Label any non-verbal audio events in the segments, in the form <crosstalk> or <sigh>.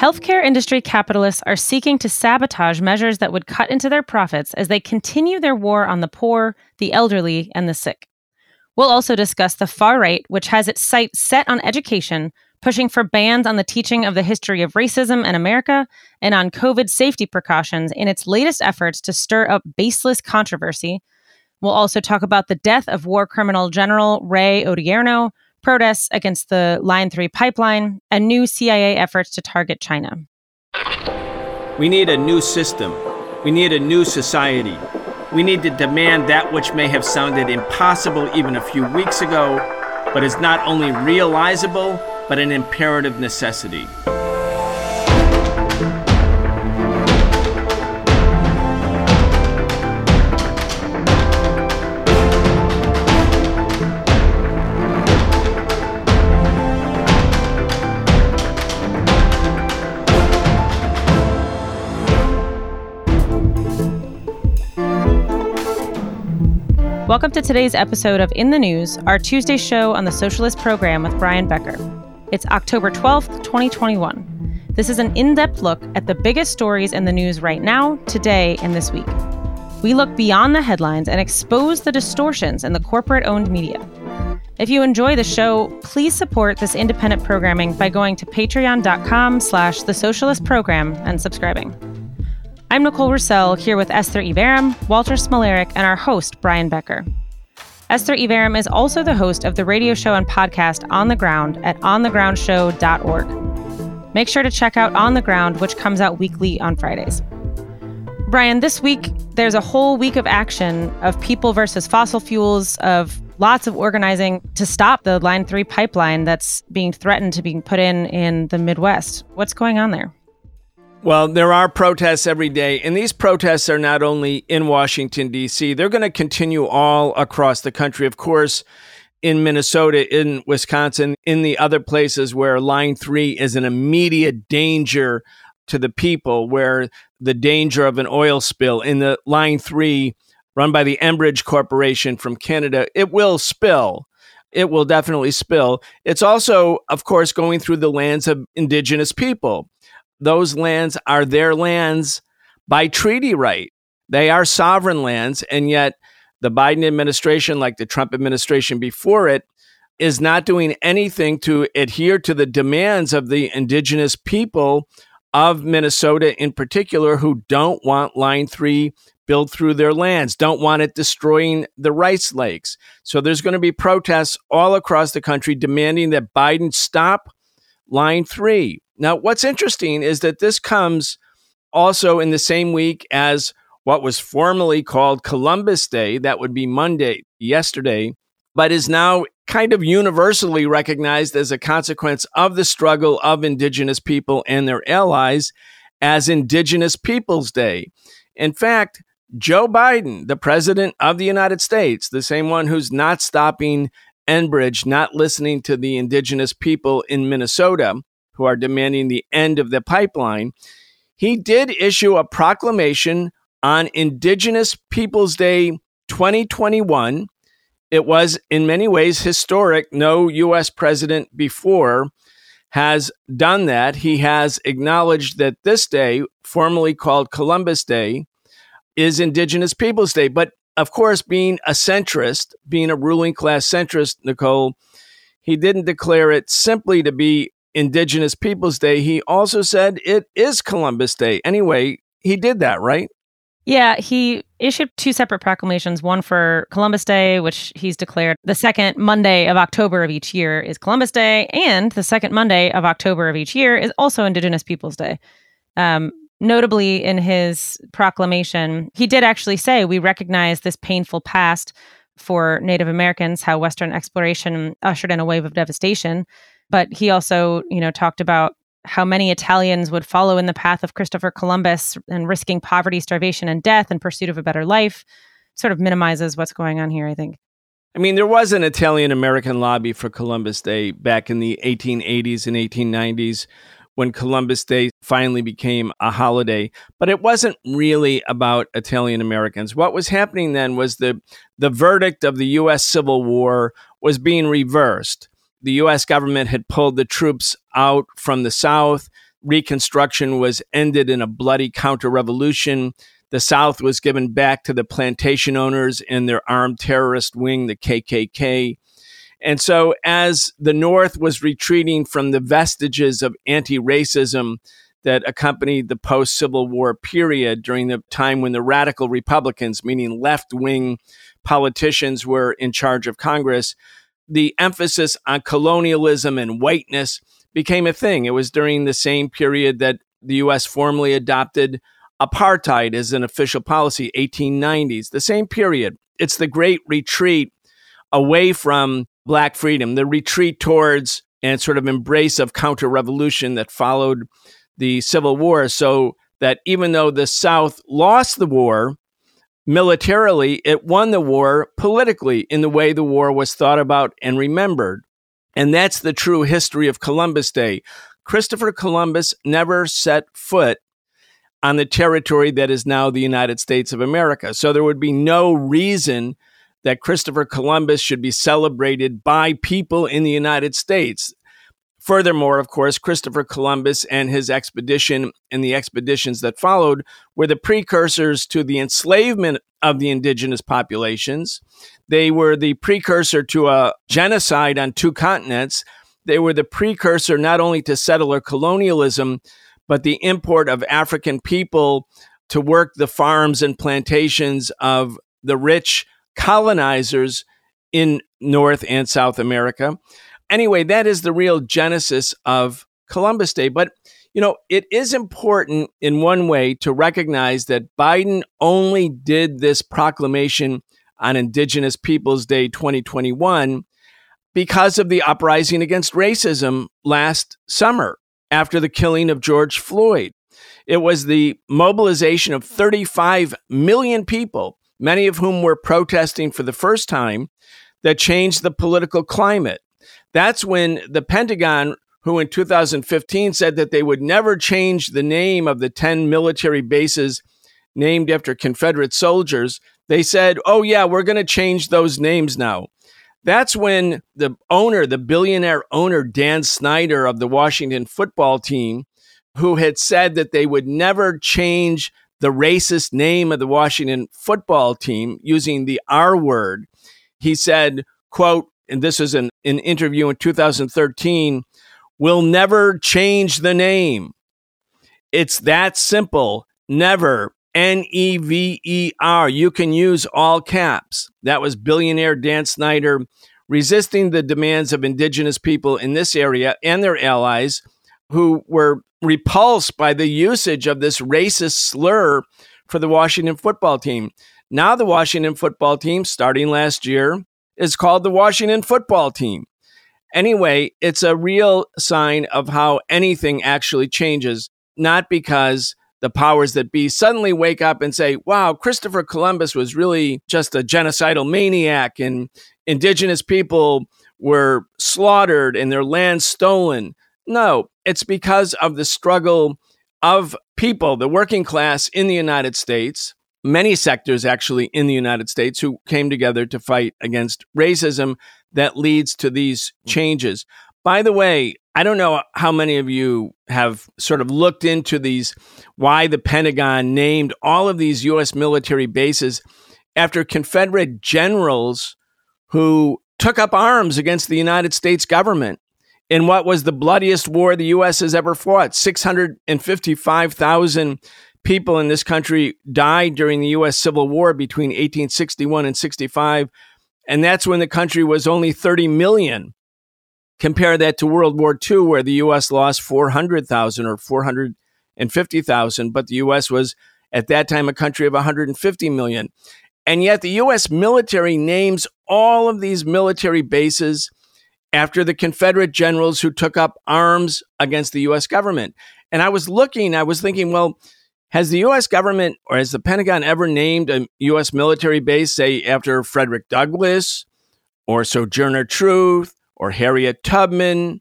Healthcare industry capitalists are seeking to sabotage measures that would cut into their profits as they continue their war on the poor, the elderly, and the sick. We'll also discuss the far right, which has its sights set on education, pushing for bans on the teaching of the history of racism in America and on COVID safety precautions in its latest efforts to stir up baseless controversy. We'll also talk about the death of war criminal General Ray Odierno, protests against the Line 3 pipeline, and new CIA efforts to target China. We need a new system. We need a new society. We need to demand that which may have sounded impossible even a few weeks ago, but is not only realizable, but an imperative necessity. Welcome to today's episode of In the News, our Tuesday show on the Socialist Program with Brian Becker. It's October 12th, 2021. This is an in depth look at the biggest stories in the news right now, today, and this week. We look beyond the headlines and expose the distortions in the corporate owned media. If you enjoy the show, please support this independent programming by going to patreon.com slash the socialist program and subscribing. I'm Nicole Roussell here with Esther Iverem, Walter Smolarek, and our host, Brian Becker. Esther Iverem is also the host of the radio show and podcast On the Ground at onthegroundshow.org. Make sure to check out On the Ground, which comes out weekly on Fridays. Brian, this week there's a whole week of action of people versus fossil fuels, of lots of organizing to stop the Line 3 pipeline that's being threatened to be put in in the Midwest. What's going on there? Well, there are protests every day, and these protests are not only in Washington, D.C., they're going to continue all across the country. Of course, in Minnesota, in Wisconsin, in the other places where Line 3 is an immediate danger to the people, where the danger of an oil spill in the Line 3 run by the Enbridge Corporation from Canada, it will spill. It will definitely spill. It's also, of course, going through the lands of indigenous people those lands are their lands by treaty right. They are sovereign lands, and yet the Biden administration, like the Trump administration before it, is not doing anything to adhere to the demands of the indigenous people of Minnesota in particular who don't want Line 3 built through their lands, don't want it destroying the rice lakes. So there's going to be protests all across the country demanding that Biden stop Line 3. Now, what's interesting is that this comes also in the same week as what was formerly called Columbus Day. That would be Monday, yesterday, but is now kind of universally recognized as a consequence of the struggle of Indigenous people and their allies as Indigenous Peoples Day. In fact, Joe Biden, the president of the United States, the same one who's not stopping Enbridge, not listening to the Indigenous people in Minnesota, who are demanding the end of the pipeline, he did issue a proclamation on Indigenous Peoples Day 2021. It was in many ways historic. No U.S. president before has done that. He has acknowledged that this day, formerly called Columbus Day, is Indigenous Peoples Day. But of course, being a centrist, being a ruling class centrist, Nicole, he didn't declare it simply to be Indigenous Peoples Day, he also said it is Columbus Day. Anyway, he did that, right? Yeah, he issued two separate proclamations one for Columbus Day, which he's declared the second Monday of October of each year is Columbus Day, and the second Monday of October of each year is also Indigenous Peoples Day. Um, notably, in his proclamation, he did actually say, We recognize this painful past for Native Americans, how Western exploration ushered in a wave of devastation. But he also, you know, talked about how many Italians would follow in the path of Christopher Columbus and risking poverty, starvation, and death in pursuit of a better life. Sort of minimizes what's going on here, I think. I mean, there was an Italian American lobby for Columbus Day back in the 1880s and 1890s when Columbus Day finally became a holiday, but it wasn't really about Italian Americans. What was happening then was the the verdict of the US Civil War was being reversed the US government had pulled the troops out from the South. Reconstruction was ended in a bloody counter revolution. The South was given back to the plantation owners and their armed terrorist wing, the KKK. And so, as the North was retreating from the vestiges of anti racism that accompanied the post Civil War period during the time when the radical Republicans, meaning left wing politicians, were in charge of Congress, the emphasis on colonialism and whiteness became a thing. It was during the same period that the U.S. formally adopted apartheid as an official policy, 1890s, the same period. It's the great retreat away from black freedom, the retreat towards and sort of embrace of counter revolution that followed the Civil War. So that even though the South lost the war militarily, it won the war politically in the way the war was thought about and remembered. And that's the true history of Columbus Day. Christopher Columbus never set foot on the territory that is now the United States of America. So there would be no reason that Christopher Columbus should be celebrated by people in the United States. Furthermore, of course, Christopher Columbus and his expedition and the expeditions that followed were the precursors to the enslavement of the indigenous populations. They were the precursor to a genocide on two continents. They were the precursor not only to settler colonialism, but the import of African people to work the farms and plantations of the rich colonizers in North and South America anyway, that is the real genesis of Columbus Day. But, you know, it is important in one way to recognize that Biden only did this proclamation on Indigenous Peoples Day 2021 because of the uprising against racism last summer after the killing of George Floyd. It was the mobilization of 35 million people, many of whom were protesting for the first time, that changed the political climate. That's when the Pentagon, who in 2015 said that they would never change the name of the 10 military bases named after Confederate soldiers, they said, oh, yeah, we're going to change those names now. That's when the owner, the billionaire owner, Dan Snyder of the Washington football team, who had said that they would never change the racist name of the Washington football team using the R word, he said, quote, and this is an, an interview in 2013, will never change the name. It's that simple. Never. N E V E R. You can use all caps. That was billionaire Dan Snyder resisting the demands of indigenous people in this area and their allies who were repulsed by the usage of this racist slur for the Washington football team. Now, the Washington football team, starting last year, is called the Washington football team. Anyway, it's a real sign of how anything actually changes, not because the powers that be suddenly wake up and say, wow, Christopher Columbus was really just a genocidal maniac and indigenous people were slaughtered and their land stolen. No, it's because of the struggle of people, the working class in the United States, many sectors actually in the United States who came together to fight against racism that leads to these mm. changes. By the way, I don't know how many of you have sort of looked into these, why the Pentagon named all of these U.S. military bases after Confederate generals who took up arms against the United States government in what was the bloodiest war the U.S. has ever fought 655,000 people in this country died during the U.S. Civil War between 1861 and 65. And that's when the country was only 30 million. Compare that to World War II, where the U.S. lost 400,000 or 450,000, but the U.S. was at that time a country of 150 million. And yet the U.S. military names all of these military bases after the Confederate generals who took up arms against the U.S. government. And I was looking, I was thinking, well, has the U.S. government or has the Pentagon ever named a U.S. military base, say, after Frederick Douglass or Sojourner Truth or Harriet Tubman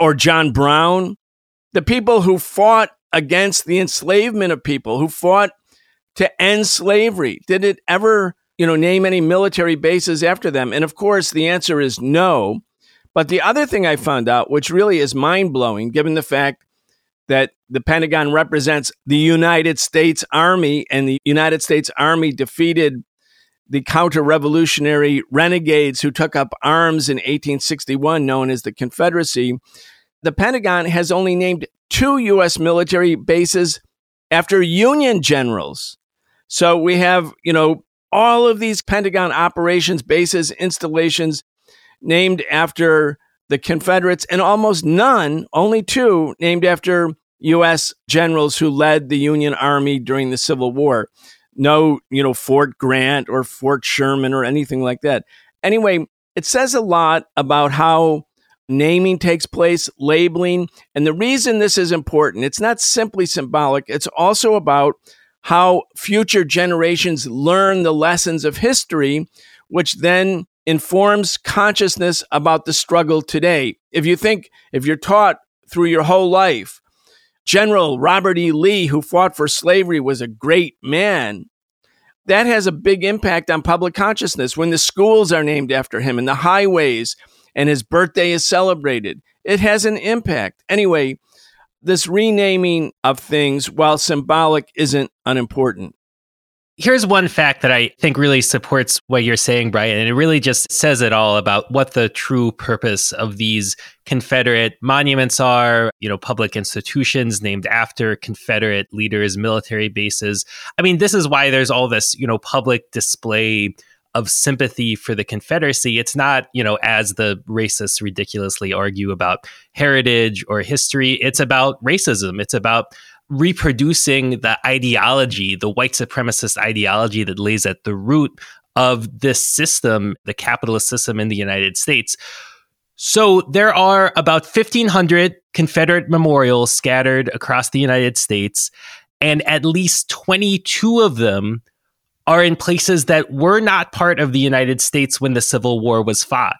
or John Brown? The people who fought against the enslavement of people, who fought to end slavery. Did it ever, you know, name any military bases after them? And of course, the answer is no. But the other thing I found out, which really is mind blowing, given the fact that the Pentagon represents the United States Army, and the United States Army defeated the counter revolutionary renegades who took up arms in 1861, known as the Confederacy. The Pentagon has only named two U.S. military bases after Union generals. So we have, you know, all of these Pentagon operations, bases, installations named after the Confederates, and almost none, only two, named after U.S. generals who led the Union Army during the Civil War. No, you know, Fort Grant or Fort Sherman or anything like that. Anyway, it says a lot about how naming takes place, labeling. And the reason this is important, it's not simply symbolic, it's also about how future generations learn the lessons of history, which then informs consciousness about the struggle today. If you think, if you're taught through your whole life, General Robert E. Lee, who fought for slavery, was a great man. That has a big impact on public consciousness when the schools are named after him and the highways and his birthday is celebrated. It has an impact. Anyway, this renaming of things, while symbolic, isn't unimportant. Here's one fact that I think really supports what you're saying, Brian, and it really just says it all about what the true purpose of these Confederate monuments are, you know, public institutions named after Confederate leaders, military bases. I mean, this is why there's all this, you know, public display of sympathy for the Confederacy. It's not, you know, as the racists ridiculously argue about heritage or history, it's about racism. It's about reproducing the ideology, the white supremacist ideology that lays at the root of this system, the capitalist system in the United States. So there are about 1,500 Confederate memorials scattered across the United States, and at least 22 of them are in places that were not part of the United States when the Civil War was fought.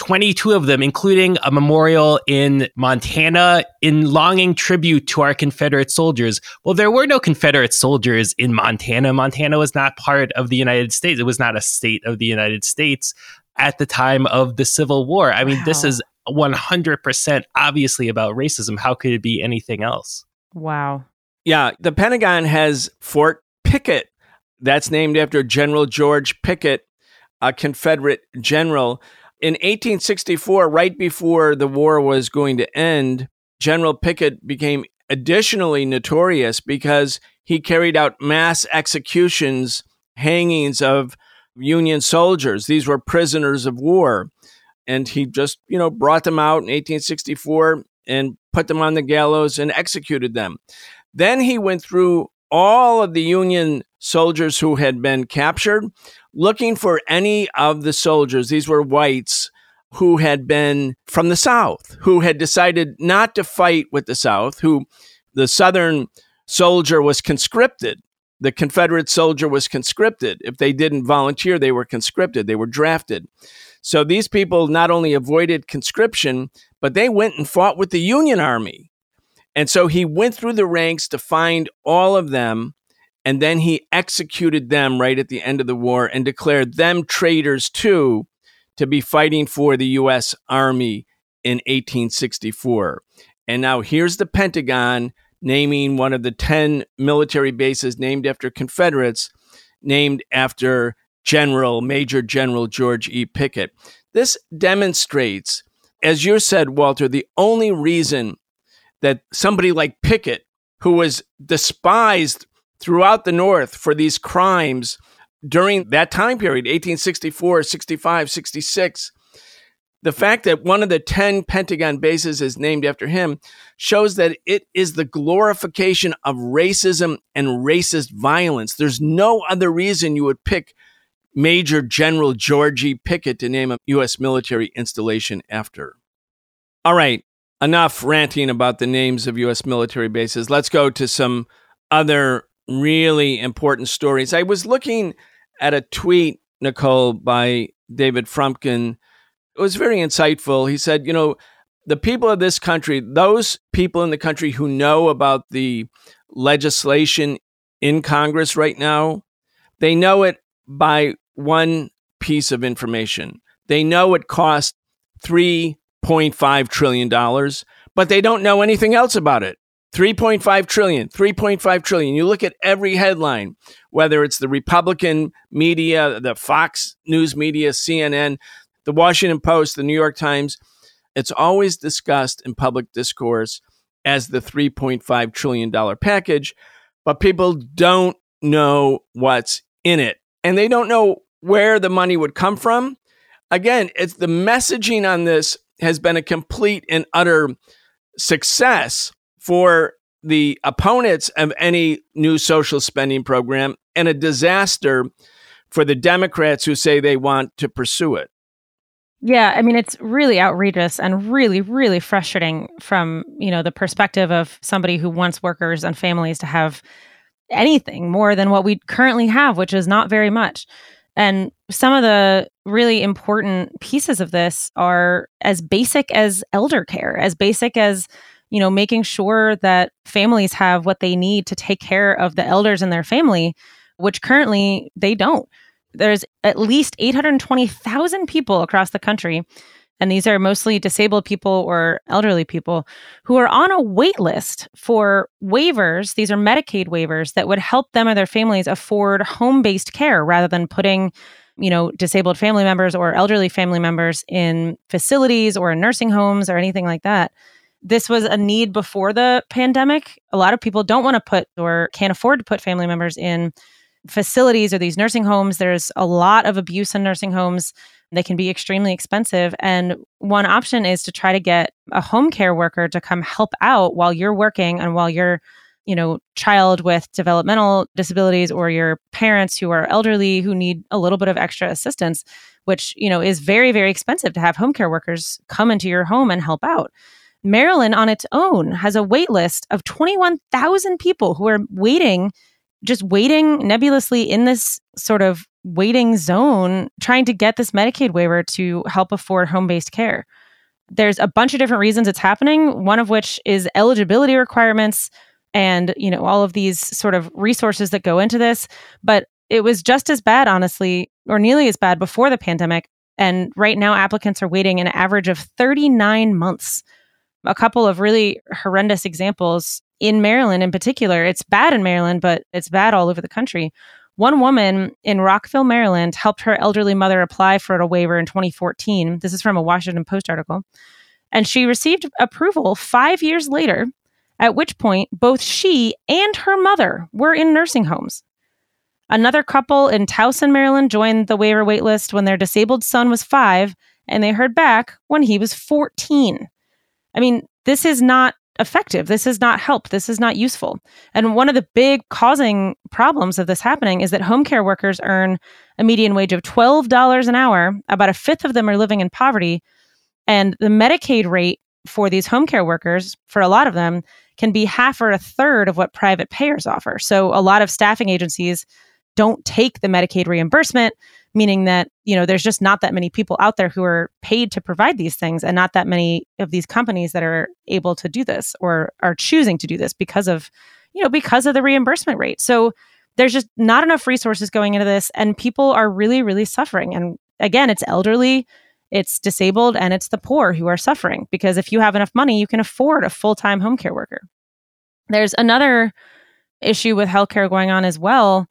22 of them, including a memorial in Montana in longing tribute to our Confederate soldiers. Well, there were no Confederate soldiers in Montana. Montana was not part of the United States, it was not a state of the United States at the time of the Civil War. I mean, wow. this is 100% obviously about racism. How could it be anything else? Wow. Yeah, the Pentagon has Fort Pickett that's named after General George Pickett, a Confederate general. In 1864, right before the war was going to end, General Pickett became additionally notorious because he carried out mass executions, hangings of Union soldiers. These were prisoners of war. And he just, you know, brought them out in 1864 and put them on the gallows and executed them. Then he went through all of the Union soldiers who had been captured, looking for any of the soldiers, these were whites, who had been from the South, who had decided not to fight with the South, who the Southern soldier was conscripted. The Confederate soldier was conscripted. If they didn't volunteer, they were conscripted, they were drafted. So these people not only avoided conscription, but they went and fought with the Union Army. And so he went through the ranks to find all of them and then he executed them right at the end of the war and declared them traitors too to be fighting for the US Army in 1864. And now here's the Pentagon naming one of the 10 military bases named after Confederates, named after General, Major General George E. Pickett. This demonstrates, as you said, Walter, the only reason that somebody like Pickett, who was despised throughout the North for these crimes during that time period 1864, 65, 66. The fact that one of the 10 Pentagon bases is named after him shows that it is the glorification of racism and racist violence. There's no other reason you would pick Major General George E. Pickett to name a U.S. military installation after. All right, enough ranting about the names of U.S. military bases. Let's go to some other really important stories. I was looking at a tweet, Nicole, by David Frumkin. It was very insightful. He said, you know, the people of this country, those people in the country who know about the legislation in Congress right now, they know it by one piece of information. They know it costs $3.5 trillion, but they don't know anything else about it. 3.5 trillion, 3.5 trillion. You look at every headline, whether it's the Republican media, the Fox News media, CNN, the Washington Post, the New York Times, it's always discussed in public discourse as the $3.5 trillion package, but people don't know what's in it. And they don't know where the money would come from. Again, it's the messaging on this has been a complete and utter success for the opponents of any new social spending program and a disaster for the Democrats who say they want to pursue it. Yeah, I mean it's really outrageous and really really frustrating from, you know, the perspective of somebody who wants workers and families to have anything more than what we currently have, which is not very much. And some of the really important pieces of this are as basic as elder care, as basic as you know, making sure that families have what they need to take care of the elders in their family, which currently they don't. There's at least 820,000 people across the country, and these are mostly disabled people or elderly people who are on a wait list for waivers. These are Medicaid waivers that would help them or their families afford home based care rather than putting you know, disabled family members or elderly family members in facilities or in nursing homes or anything like that this was a need before the pandemic. A lot of people don't want to put or can't afford to put family members in facilities or these nursing homes. There's a lot of abuse in nursing homes. They can be extremely expensive. And one option is to try to get a home care worker to come help out while you're working and while your, you know, child with developmental disabilities or your parents who are elderly who need a little bit of extra assistance, which, you know, is very, very expensive to have home care workers come into your home and help out. Maryland on its own has a wait list of 21,000 people who are waiting, just waiting nebulously in this sort of waiting zone, trying to get this Medicaid waiver to help afford home based care. There's a bunch of different reasons it's happening, one of which is eligibility requirements and, you know, all of these sort of resources that go into this. But it was just as bad, honestly, or nearly as bad before the pandemic. And right now, applicants are waiting an average of 39 months a couple of really horrendous examples in Maryland in particular. It's bad in Maryland, but it's bad all over the country. One woman in Rockville, Maryland, helped her elderly mother apply for a waiver in 2014. This is from a Washington Post article. And she received approval five years later, at which point both she and her mother were in nursing homes. Another couple in Towson, Maryland joined the waiver waitlist when their disabled son was five, and they heard back when he was 14. I mean, this is not effective. This is not help. This is not useful. And one of the big causing problems of this happening is that home care workers earn a median wage of $12 an hour. About a fifth of them are living in poverty. And the Medicaid rate for these home care workers, for a lot of them, can be half or a third of what private payers offer. So a lot of staffing agencies don't take the Medicaid reimbursement meaning that you know there's just not that many people out there who are paid to provide these things and not that many of these companies that are able to do this or are choosing to do this because of you know because of the reimbursement rate. So there's just not enough resources going into this and people are really really suffering. And again it's elderly it's disabled and it's the poor who are suffering because if you have enough money you can afford a full-time home care worker. There's another issue with healthcare going on as well.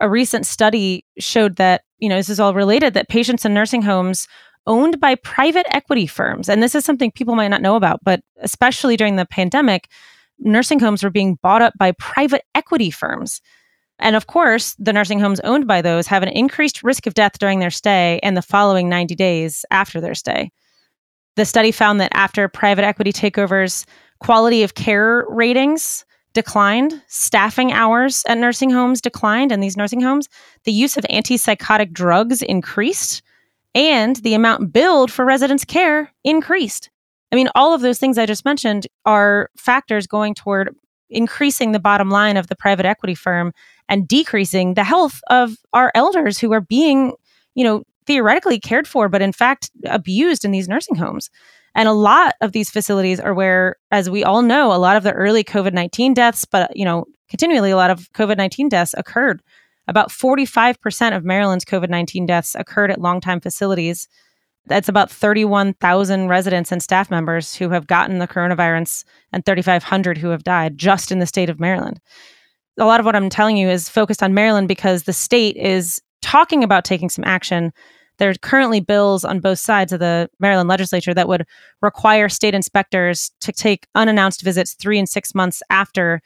A recent study showed that, you know, this is all related that patients in nursing homes owned by private equity firms, and this is something people might not know about, but especially during the pandemic, nursing homes were being bought up by private equity firms. And of course, the nursing homes owned by those have an increased risk of death during their stay and the following 90 days after their stay. The study found that after private equity takeovers, quality of care ratings declined, staffing hours at nursing homes declined, and these nursing homes, the use of antipsychotic drugs increased, and the amount billed for residents' care increased. I mean, all of those things I just mentioned are factors going toward increasing the bottom line of the private equity firm and decreasing the health of our elders who are being, you know, theoretically cared for, but in fact abused in these nursing homes. And a lot of these facilities are where, as we all know, a lot of the early COVID 19 deaths, but, you know, continually a lot of COVID 19 deaths occurred. About 45% of Maryland's COVID 19 deaths occurred at longtime facilities. That's about 31,000 residents and staff members who have gotten the coronavirus and 3,500 who have died just in the state of Maryland. A lot of what I'm telling you is focused on Maryland because the state is talking about taking some action. There's currently bills on both sides of the Maryland legislature that would require state inspectors to take unannounced visits three and six months after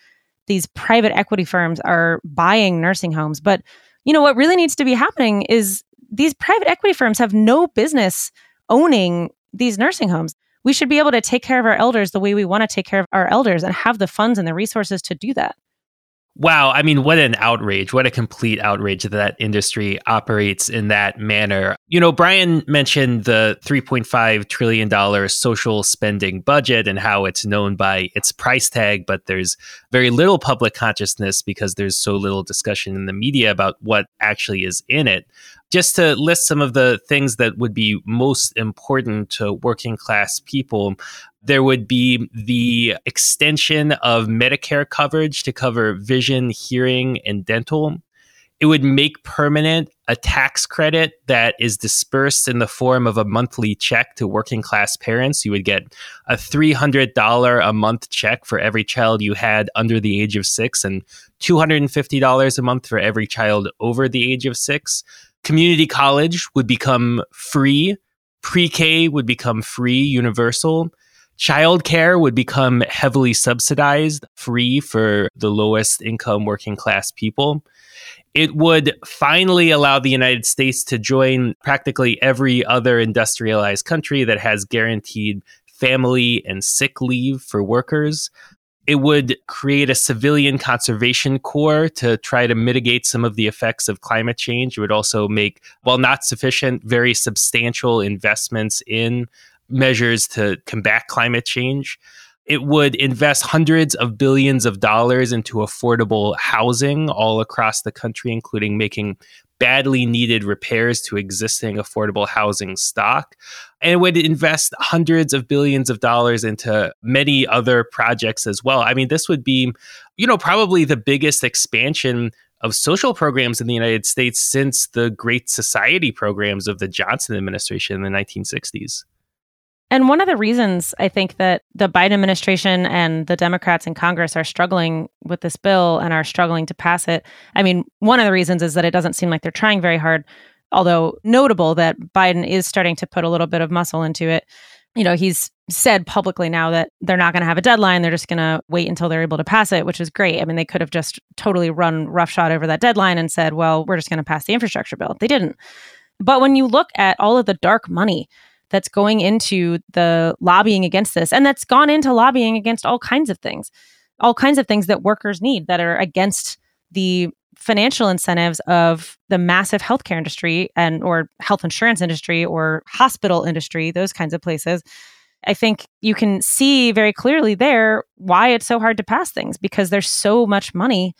these private equity firms are buying nursing homes. But you know what really needs to be happening is these private equity firms have no business owning these nursing homes. We should be able to take care of our elders the way we want to take care of our elders and have the funds and the resources to do that. Wow. I mean, what an outrage. What a complete outrage that that industry operates in that manner. You know, Brian mentioned the $3.5 trillion social spending budget and how it's known by its price tag, but there's very little public consciousness because there's so little discussion in the media about what actually is in it just to list some of the things that would be most important to working class people, there would be the extension of Medicare coverage to cover vision, hearing, and dental. It would make permanent a tax credit that is dispersed in the form of a monthly check to working class parents. You would get a $300 a month check for every child you had under the age of six and $250 a month for every child over the age of six community college would become free, pre K would become free, universal. Childcare would become heavily subsidized, free for the lowest income working class people. It would finally allow the United States to join practically every other industrialized country that has guaranteed family and sick leave for workers. It would create a civilian conservation corps to try to mitigate some of the effects of climate change. It would also make, while not sufficient, very substantial investments in measures to combat climate change. It would invest hundreds of billions of dollars into affordable housing all across the country, including making badly needed repairs to existing affordable housing stock and would invest hundreds of billions of dollars into many other projects as well. I mean, this would be, you know, probably the biggest expansion of social programs in the United States since the Great Society programs of the Johnson administration in the 1960s. And one of the reasons I think that the Biden administration and the Democrats in Congress are struggling with this bill and are struggling to pass it, I mean, one of the reasons is that it doesn't seem like they're trying very hard, although notable that Biden is starting to put a little bit of muscle into it. You know, he's said publicly now that they're not going to have a deadline. They're just going to wait until they're able to pass it, which is great. I mean, they could have just totally run roughshod over that deadline and said, well, we're just going to pass the infrastructure bill. They didn't. But when you look at all of the dark money that's going into the lobbying against this and that's gone into lobbying against all kinds of things all kinds of things that workers need that are against the financial incentives of the massive healthcare industry and or health insurance industry or hospital industry those kinds of places. I think you can see very clearly there why it's so hard to pass things because there's so much money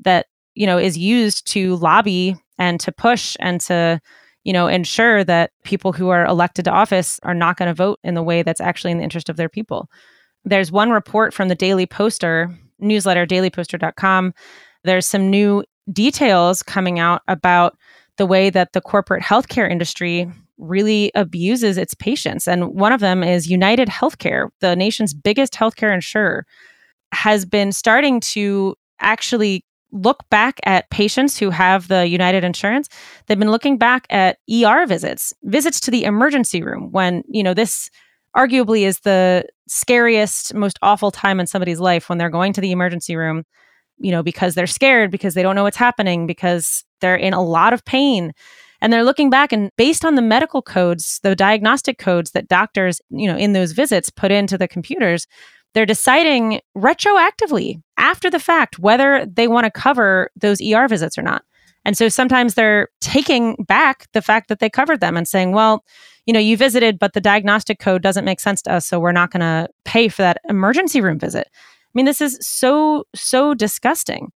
that you know is used to lobby and to push and to you know, ensure that people who are elected to office are not going to vote in the way that's actually in the interest of their people. There's one report from the Daily Poster newsletter, dailyposter.com. There's some new details coming out about the way that the corporate healthcare industry really abuses its patients. And one of them is United Healthcare, the nation's biggest healthcare insurer, has been starting to actually look back at patients who have the United insurance. They've been looking back at ER visits, visits to the emergency room when, you know, this arguably is the scariest, most awful time in somebody's life when they're going to the emergency room, you know, because they're scared, because they don't know what's happening, because they're in a lot of pain. And they're looking back and based on the medical codes, the diagnostic codes that doctors, you know, in those visits put into the computers, they're deciding retroactively after the fact whether they want to cover those ER visits or not. And so sometimes they're taking back the fact that they covered them and saying, well, you know, you visited, but the diagnostic code doesn't make sense to us. So we're not going to pay for that emergency room visit. I mean, this is so, so disgusting.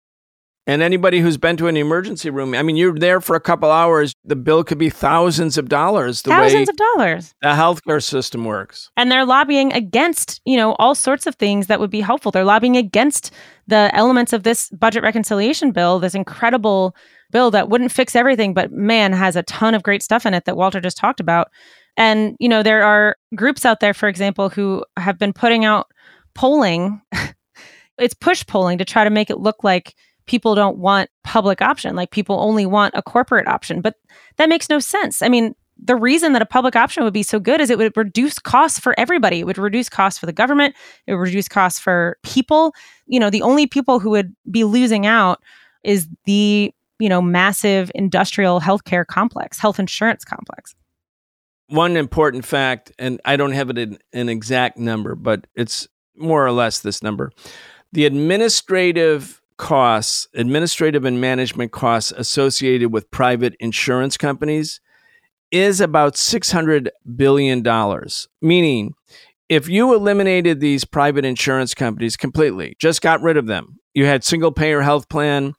And anybody who's been to an emergency room, I mean, you're there for a couple hours. The bill could be thousands of dollars. The thousands of dollars. The healthcare system works. And they're lobbying against, you know, all sorts of things that would be helpful. They're lobbying against the elements of this budget reconciliation bill, this incredible bill that wouldn't fix everything, but man, has a ton of great stuff in it that Walter just talked about. And, you know, there are groups out there, for example, who have been putting out polling. <laughs> it's push polling to try to make it look like people don't want public option, like people only want a corporate option. But that makes no sense. I mean, the reason that a public option would be so good is it would reduce costs for everybody. It would reduce costs for the government. It would reduce costs for people. You know, the only people who would be losing out is the, you know, massive industrial healthcare complex, health insurance complex. One important fact, and I don't have it in an exact number, but it's more or less this number. The administrative costs, administrative and management costs associated with private insurance companies is about $600 billion. Meaning, if you eliminated these private insurance companies completely, just got rid of them, you had single payer health plan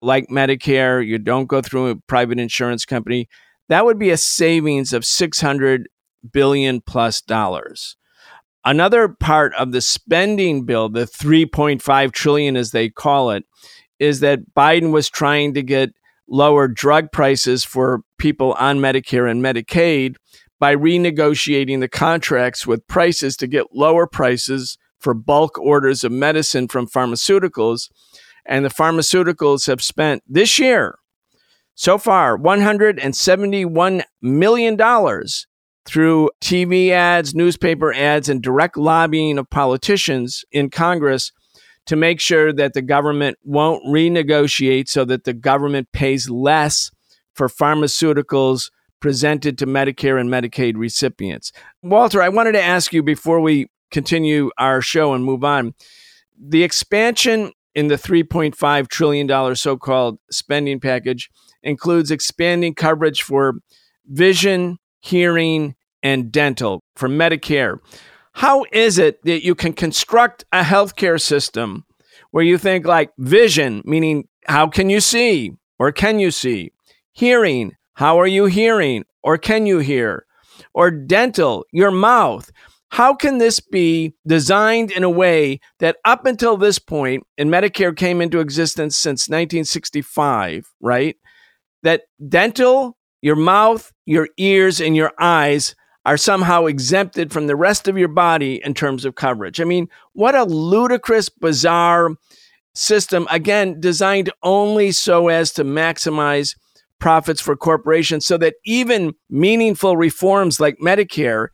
like Medicare, you don't go through a private insurance company, that would be a savings of 600 billion plus dollars. Another part of the spending bill, the 3.5 trillion as they call it, is that Biden was trying to get lower drug prices for people on Medicare and Medicaid by renegotiating the contracts with prices to get lower prices for bulk orders of medicine from pharmaceuticals. And the pharmaceuticals have spent this year so far $171 million through TV ads, newspaper ads, and direct lobbying of politicians in Congress to make sure that the government won't renegotiate so that the government pays less for pharmaceuticals presented to Medicare and Medicaid recipients. Walter, I wanted to ask you before we continue our show and move on the expansion in the $3.5 trillion so called spending package includes expanding coverage for vision, hearing, and dental for Medicare. How is it that you can construct a healthcare system where you think like vision, meaning how can you see or can you see? Hearing, how are you hearing or can you hear? Or dental, your mouth. How can this be designed in a way that up until this point, and Medicare came into existence since 1965, right? That dental your mouth, your ears, and your eyes are somehow exempted from the rest of your body in terms of coverage. I mean, what a ludicrous, bizarre system, again, designed only so as to maximize profits for corporations so that even meaningful reforms like Medicare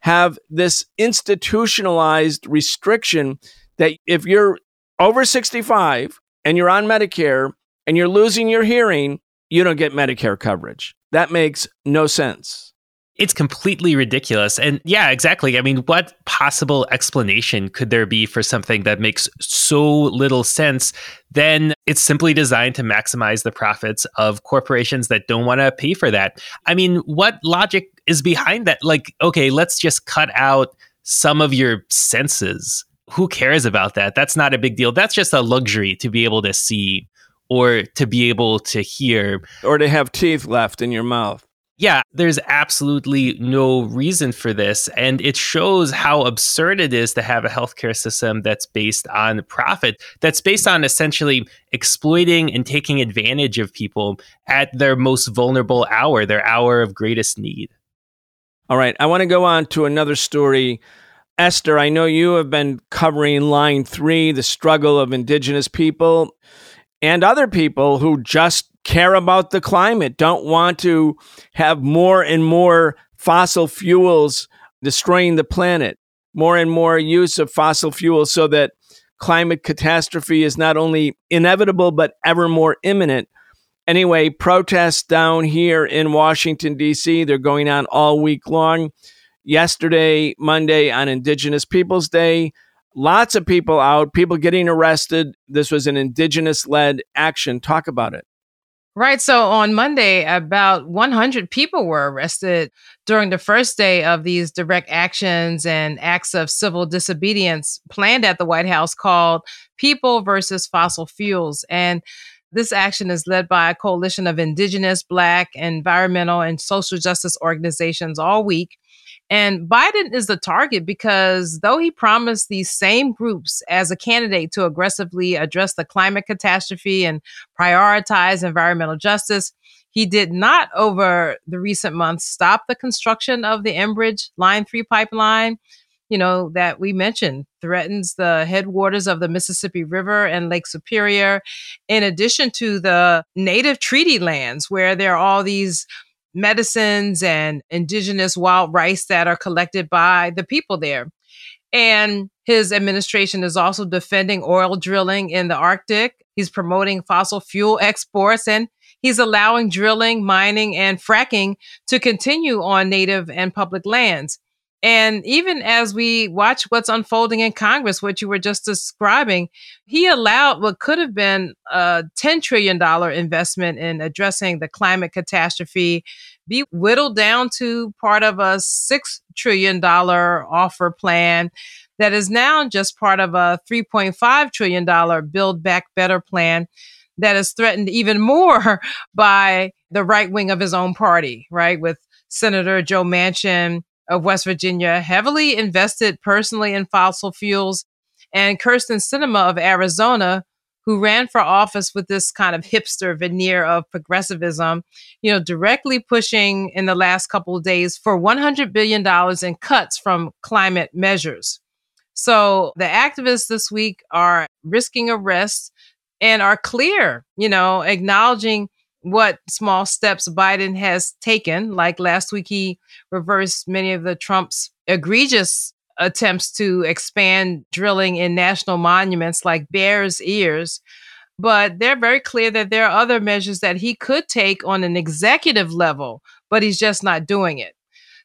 have this institutionalized restriction that if you're over 65 and you're on Medicare and you're losing your hearing, you don't get Medicare coverage. That makes no sense. It's completely ridiculous. And yeah, exactly. I mean, what possible explanation could there be for something that makes so little sense? Then it's simply designed to maximize the profits of corporations that don't want to pay for that. I mean, what logic is behind that? Like, okay, let's just cut out some of your senses. Who cares about that? That's not a big deal. That's just a luxury to be able to see or to be able to hear or to have teeth left in your mouth. Yeah, there's absolutely no reason for this. And it shows how absurd it is to have a healthcare system that's based on profit, that's based on essentially exploiting and taking advantage of people at their most vulnerable hour, their hour of greatest need. All right, I want to go on to another story. Esther, I know you have been covering line three, the struggle of indigenous people and other people who just care about the climate, don't want to have more and more fossil fuels destroying the planet, more and more use of fossil fuels so that climate catastrophe is not only inevitable, but ever more imminent. Anyway, protests down here in Washington, D.C., they're going on all week long. Yesterday, Monday, on Indigenous Peoples Day, Lots of people out, people getting arrested. This was an indigenous led action. Talk about it. Right. So on Monday, about 100 people were arrested during the first day of these direct actions and acts of civil disobedience planned at the White House called People versus Fossil Fuels. And this action is led by a coalition of indigenous, black, environmental, and social justice organizations all week. And Biden is the target because though he promised these same groups as a candidate to aggressively address the climate catastrophe and prioritize environmental justice, He did not, over the recent months, stop the construction of the Enbridge Line 3 pipeline, you know, that we mentioned threatens the headwaters of the Mississippi River and Lake Superior, in addition to the native treaty lands where there are all these medicines and indigenous wild rice that are collected by the people there. And his administration is also defending oil drilling in the Arctic. He's promoting fossil fuel exports and he's allowing drilling, mining, and fracking to continue on native and public lands. And even as we watch what's unfolding in Congress, what you were just describing, he allowed what could have been a $10 trillion investment in addressing the climate catastrophe be whittled down to part of a $6 trillion offer plan that is now just part of a $3.5 trillion Build Back Better plan that is threatened even more <laughs> by the right wing of his own party, right? With Senator Joe Manchin of West Virginia, heavily invested personally in fossil fuels, and Kyrsten Sinema of Arizona, who ran for office with this kind of hipster veneer of progressivism, you know, directly pushing in the last couple of days for $100 billion in cuts from climate measures. So the activists this week are risking arrest and are clear, you know, acknowledging what small steps Biden has taken. Like last week, he reversed many of the Trump's egregious attempts to expand drilling in national monuments like Bears Ears. But they're very clear that there are other measures that he could take on an executive level, but he's just not doing it.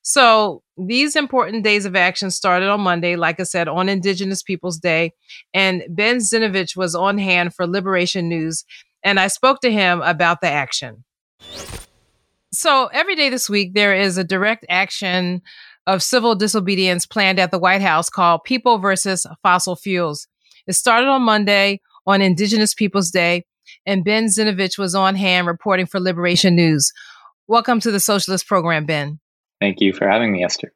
So these important days of action started on Monday, like I said, on Indigenous Peoples Day. And Ben Zinovich was on hand for Liberation News and I spoke to him about the action. So every day this week, there is a direct action of civil disobedience planned at the White House called People versus Fossil Fuels. It started on Monday on Indigenous Peoples Day, and Ben Zinovich was on hand reporting for Liberation News. Welcome to the Socialist Program, Ben. Thank you for having me, Esther.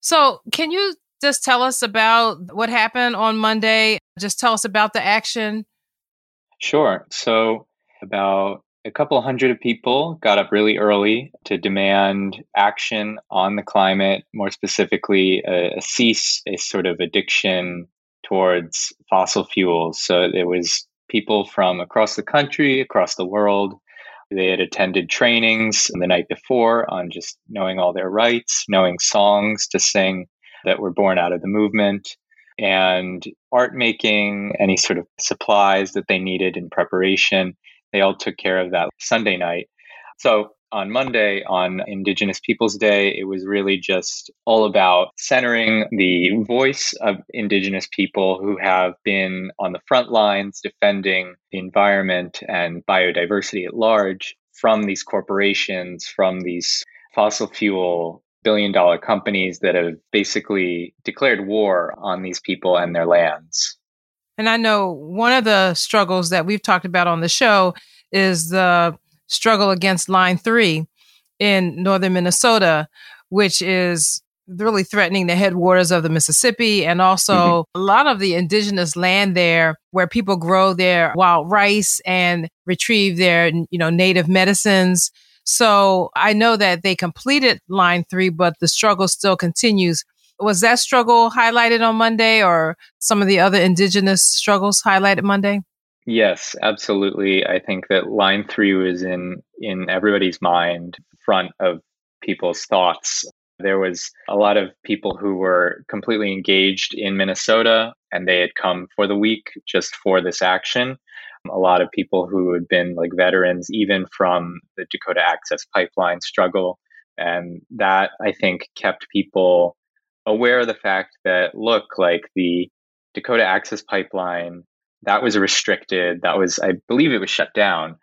So, can you just tell us about what happened on Monday? Just tell us about the action Sure. So, about a couple hundred of people got up really early to demand action on the climate, more specifically, a, a cease a sort of addiction towards fossil fuels. So, there was people from across the country, across the world. They had attended trainings the night before on just knowing all their rights, knowing songs to sing that were born out of the movement and art making, any sort of supplies that they needed in preparation. They all took care of that Sunday night. So on Monday, on Indigenous Peoples Day, it was really just all about centering the voice of Indigenous people who have been on the front lines defending the environment and biodiversity at large from these corporations, from these fossil fuel billion dollar companies that have basically declared war on these people and their lands. And I know one of the struggles that we've talked about on the show is the struggle against Line 3 in northern Minnesota, which is really threatening the headwaters of the Mississippi and also mm-hmm. a lot of the indigenous land there where people grow their wild rice and retrieve their you know native medicines so I know that they completed line three, but the struggle still continues. Was that struggle highlighted on Monday or some of the other indigenous struggles highlighted Monday? Yes, absolutely. I think that line three was in in everybody's mind, front of people's thoughts. There was a lot of people who were completely engaged in Minnesota and they had come for the week just for this action a lot of people who had been like veterans, even from the Dakota Access Pipeline struggle. And that I think kept people aware of the fact that, look, like the Dakota Access Pipeline, that was restricted. That was, I believe it was shut down.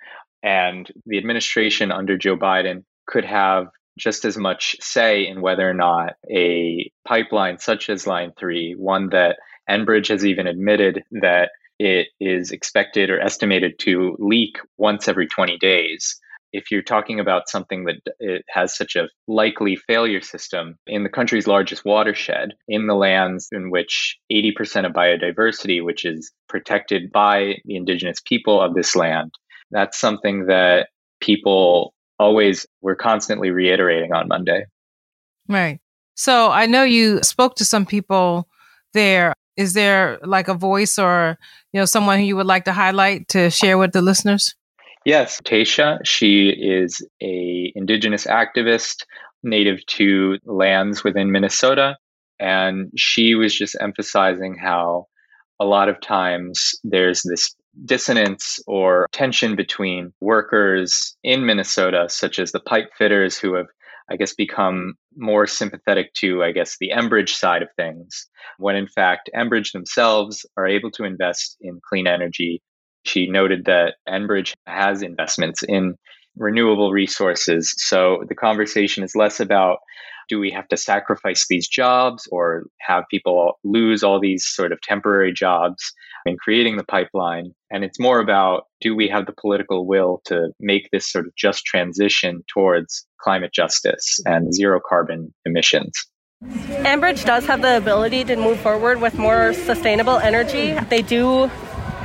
And the administration under Joe Biden could have just as much say in whether or not a pipeline such as Line 3, one that Enbridge has even admitted that it is expected or estimated to leak once every 20 days. If you're talking about something that it has such a likely failure system in the country's largest watershed, in the lands in which 80% of biodiversity, which is protected by the indigenous people of this land, that's something that people always we're constantly reiterating on Monday. Right. So I know you spoke to some people there. Is there like a voice or you know someone who you would like to highlight to share with the listeners? Yes, Tasha. She is a indigenous activist native to lands within Minnesota, and she was just emphasizing how a lot of times there's this dissonance or tension between workers in Minnesota, such as the pipe fitters who have, I guess, become more sympathetic to, I guess, the Enbridge side of things, when in fact, Enbridge themselves are able to invest in clean energy. She noted that Enbridge has investments in renewable resources. So the conversation is less about do we have to sacrifice these jobs or have people lose all these sort of temporary jobs in creating the pipeline? And it's more about do we have the political will to make this sort of just transition towards climate justice and zero carbon emissions? Enbridge does have the ability to move forward with more sustainable energy. They do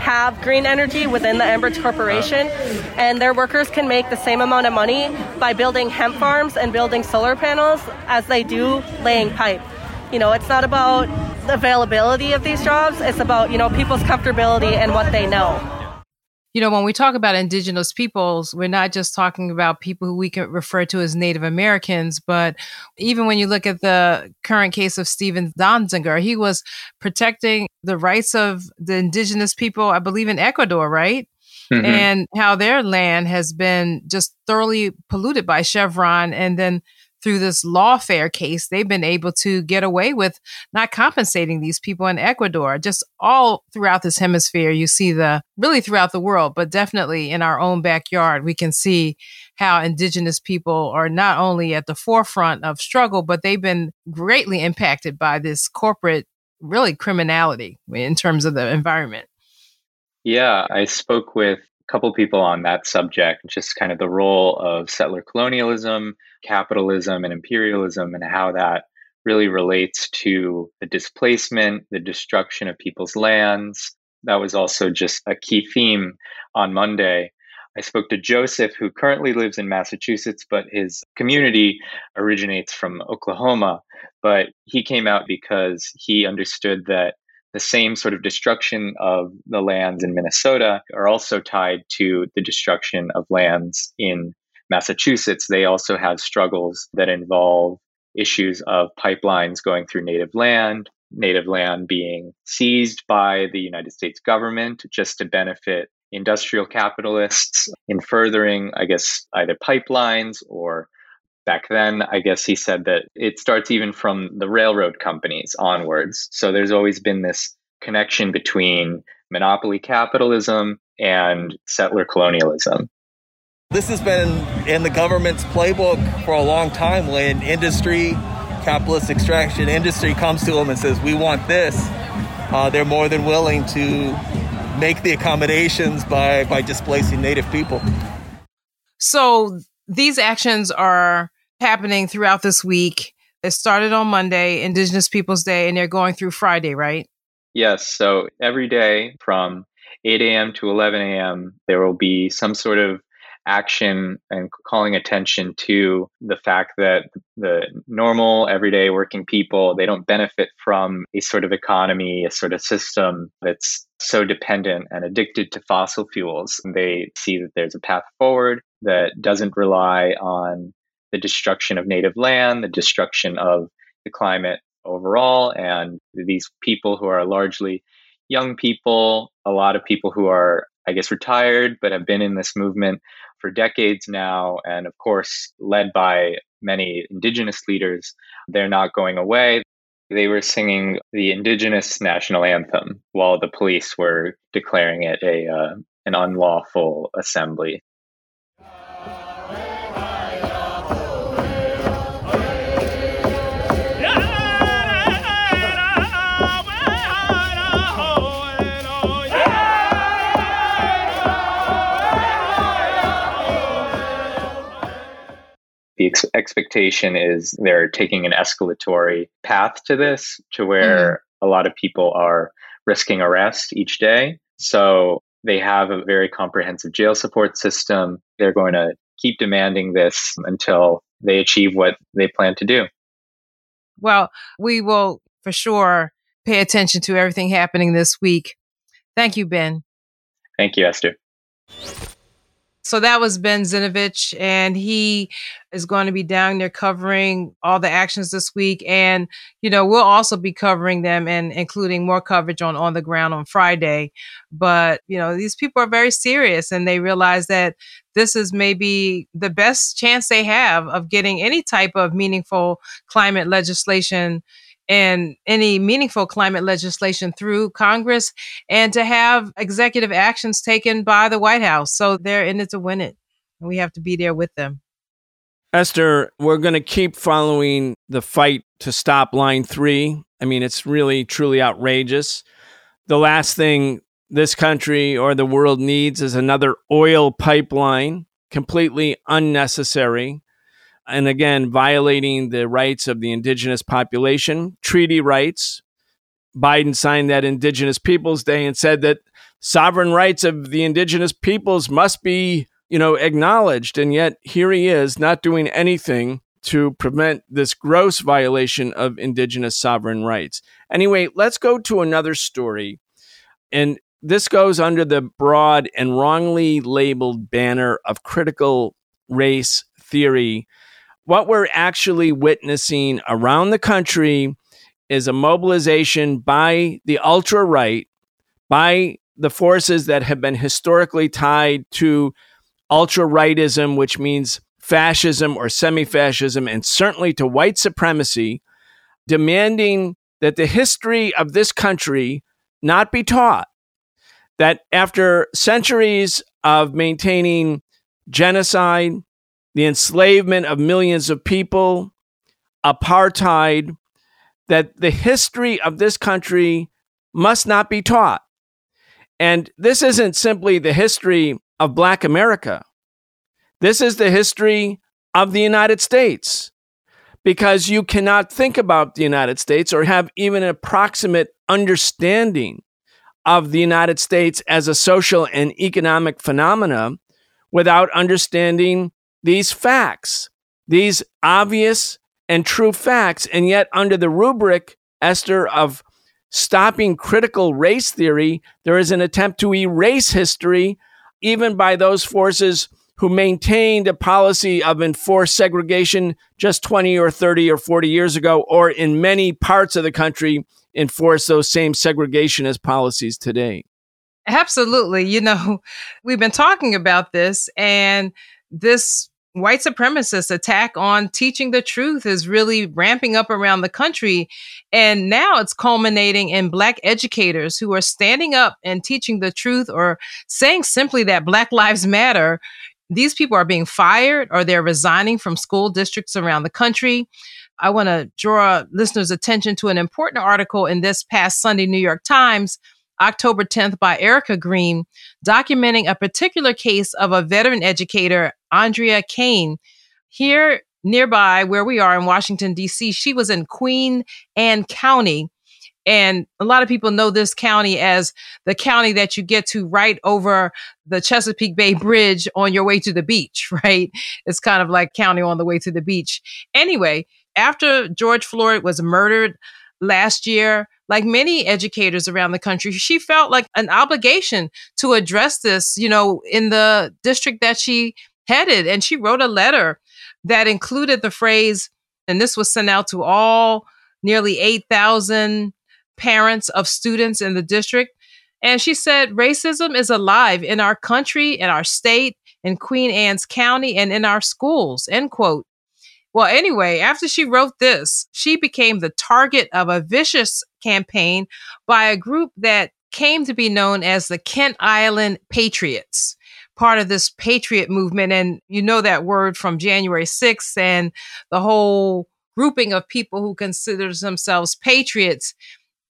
have green energy within the Enbridge Corporation, and their workers can make the same amount of money by building hemp farms and building solar panels as they do laying pipe. You know, it's not about the availability of these jobs, it's about, you know, people's comfortability and what they know you know, when we talk about indigenous peoples, we're not just talking about people who we can refer to as Native Americans, but even when you look at the current case of Stephen Donziger, he was protecting the rights of the indigenous people, I believe in Ecuador, right? Mm-hmm. And how their land has been just thoroughly polluted by Chevron and then through this lawfare case, they've been able to get away with not compensating these people in Ecuador. Just all throughout this hemisphere, you see the really throughout the world, but definitely in our own backyard, we can see how indigenous people are not only at the forefront of struggle, but they've been greatly impacted by this corporate, really criminality in terms of the environment. Yeah, I spoke with couple people on that subject, just kind of the role of settler colonialism, capitalism, and imperialism, and how that really relates to the displacement, the destruction of people's lands. That was also just a key theme on Monday. I spoke to Joseph, who currently lives in Massachusetts, but his community originates from Oklahoma. But he came out because he understood that the same sort of destruction of the lands in Minnesota are also tied to the destruction of lands in Massachusetts. They also have struggles that involve issues of pipelines going through native land, native land being seized by the United States government just to benefit industrial capitalists in furthering, I guess, either pipelines or back then, I guess he said that it starts even from the railroad companies onwards. So there's always been this connection between monopoly capitalism and settler colonialism. This has been in the government's playbook for a long time when industry, capitalist extraction industry comes to them and says, We want this. Uh, they're more than willing to make the accommodations by, by displacing native people. So these actions are happening throughout this week. It started on Monday, Indigenous Peoples Day, and they're going through Friday, right? Yes. So every day from 8 a.m. to 11 a.m., there will be some sort of action and calling attention to the fact that the normal everyday working people they don't benefit from a sort of economy a sort of system that's so dependent and addicted to fossil fuels they see that there's a path forward that doesn't rely on the destruction of native land, the destruction of the climate overall, and these people who are largely young people, a lot of people who are, I guess, retired, but have been in this movement for decades now, and of course, led by many indigenous leaders. They're not going away. They were singing the indigenous national anthem while the police were declaring it a uh, an unlawful assembly. The ex- expectation is they're taking an escalatory path to this to where mm-hmm. a lot of people are risking arrest each day. So they have a very comprehensive jail support system. They're going to keep demanding this until they achieve what they plan to do. Well, we will for sure pay attention to everything happening this week. Thank you, Ben. Thank you, Esther. So that was Ben Zinovich, and he is going to be down there covering all the actions this week. And, you know, we'll also be covering them and including more coverage on On the Ground on Friday. But, you know, these people are very serious and they realize that this is maybe the best chance they have of getting any type of meaningful climate legislation and any meaningful climate legislation through Congress and to have executive actions taken by the White House. So they're in it to win it. And we have to be there with them. Esther, we're going to keep following the fight to stop line three. I mean, it's really, truly outrageous. The last thing this country or the world needs is another oil pipeline, completely unnecessary and again, violating the rights of the indigenous population, treaty rights. Biden signed that Indigenous Peoples Day and said that sovereign rights of the indigenous peoples must be, you know, acknowledged. And yet here he is not doing anything to prevent this gross violation of indigenous sovereign rights. Anyway, let's go to another story. And this goes under the broad and wrongly labeled banner of critical race theory what we're actually witnessing around the country is a mobilization by the ultra right, by the forces that have been historically tied to ultra rightism, which means fascism or semi fascism, and certainly to white supremacy, demanding that the history of this country not be taught. That after centuries of maintaining genocide, the enslavement of millions of people, apartheid, that the history of this country must not be taught. And this isn't simply the history of Black America. This is the history of the United States. Because you cannot think about the United States or have even an approximate understanding of the United States as a social and economic phenomena without understanding these facts, these obvious and true facts. And yet, under the rubric, Esther, of stopping critical race theory, there is an attempt to erase history, even by those forces who maintained a policy of enforced segregation just 20 or 30 or 40 years ago, or in many parts of the country, enforce those same segregationist policies today. Absolutely. You know, <laughs> we've been talking about this, and this white supremacist attack on teaching the truth is really ramping up around the country. And now it's culminating in Black educators who are standing up and teaching the truth or saying simply that Black Lives Matter. These people are being fired or they're resigning from school districts around the country. I want to draw listeners' attention to an important article in this past Sunday New York Times October 10th by Erica Green, documenting a particular case of a veteran educator, Andrea Kane. Here nearby, where we are in Washington, D.C., she was in Queen Anne County. And a lot of people know this county as the county that you get to right over the Chesapeake Bay Bridge on your way to the beach, <laughs> right? It's kind of like county on the way to the beach. Anyway, after George Floyd was murdered last year, like many educators around the country, she felt like an obligation to address this, you know, in the district that she headed. And she wrote a letter that included the phrase, and this was sent out to all nearly 8,000 parents of students in the district. And she said, racism is alive in our country, in our state, in Queen Anne's County, and in our schools, end quote. Well, anyway, after she wrote this, she became the target of a vicious campaign by a group that came to be known as the Kent Island Patriots, part of this patriot movement. And you know that word from January 6th and the whole grouping of people who consider themselves patriots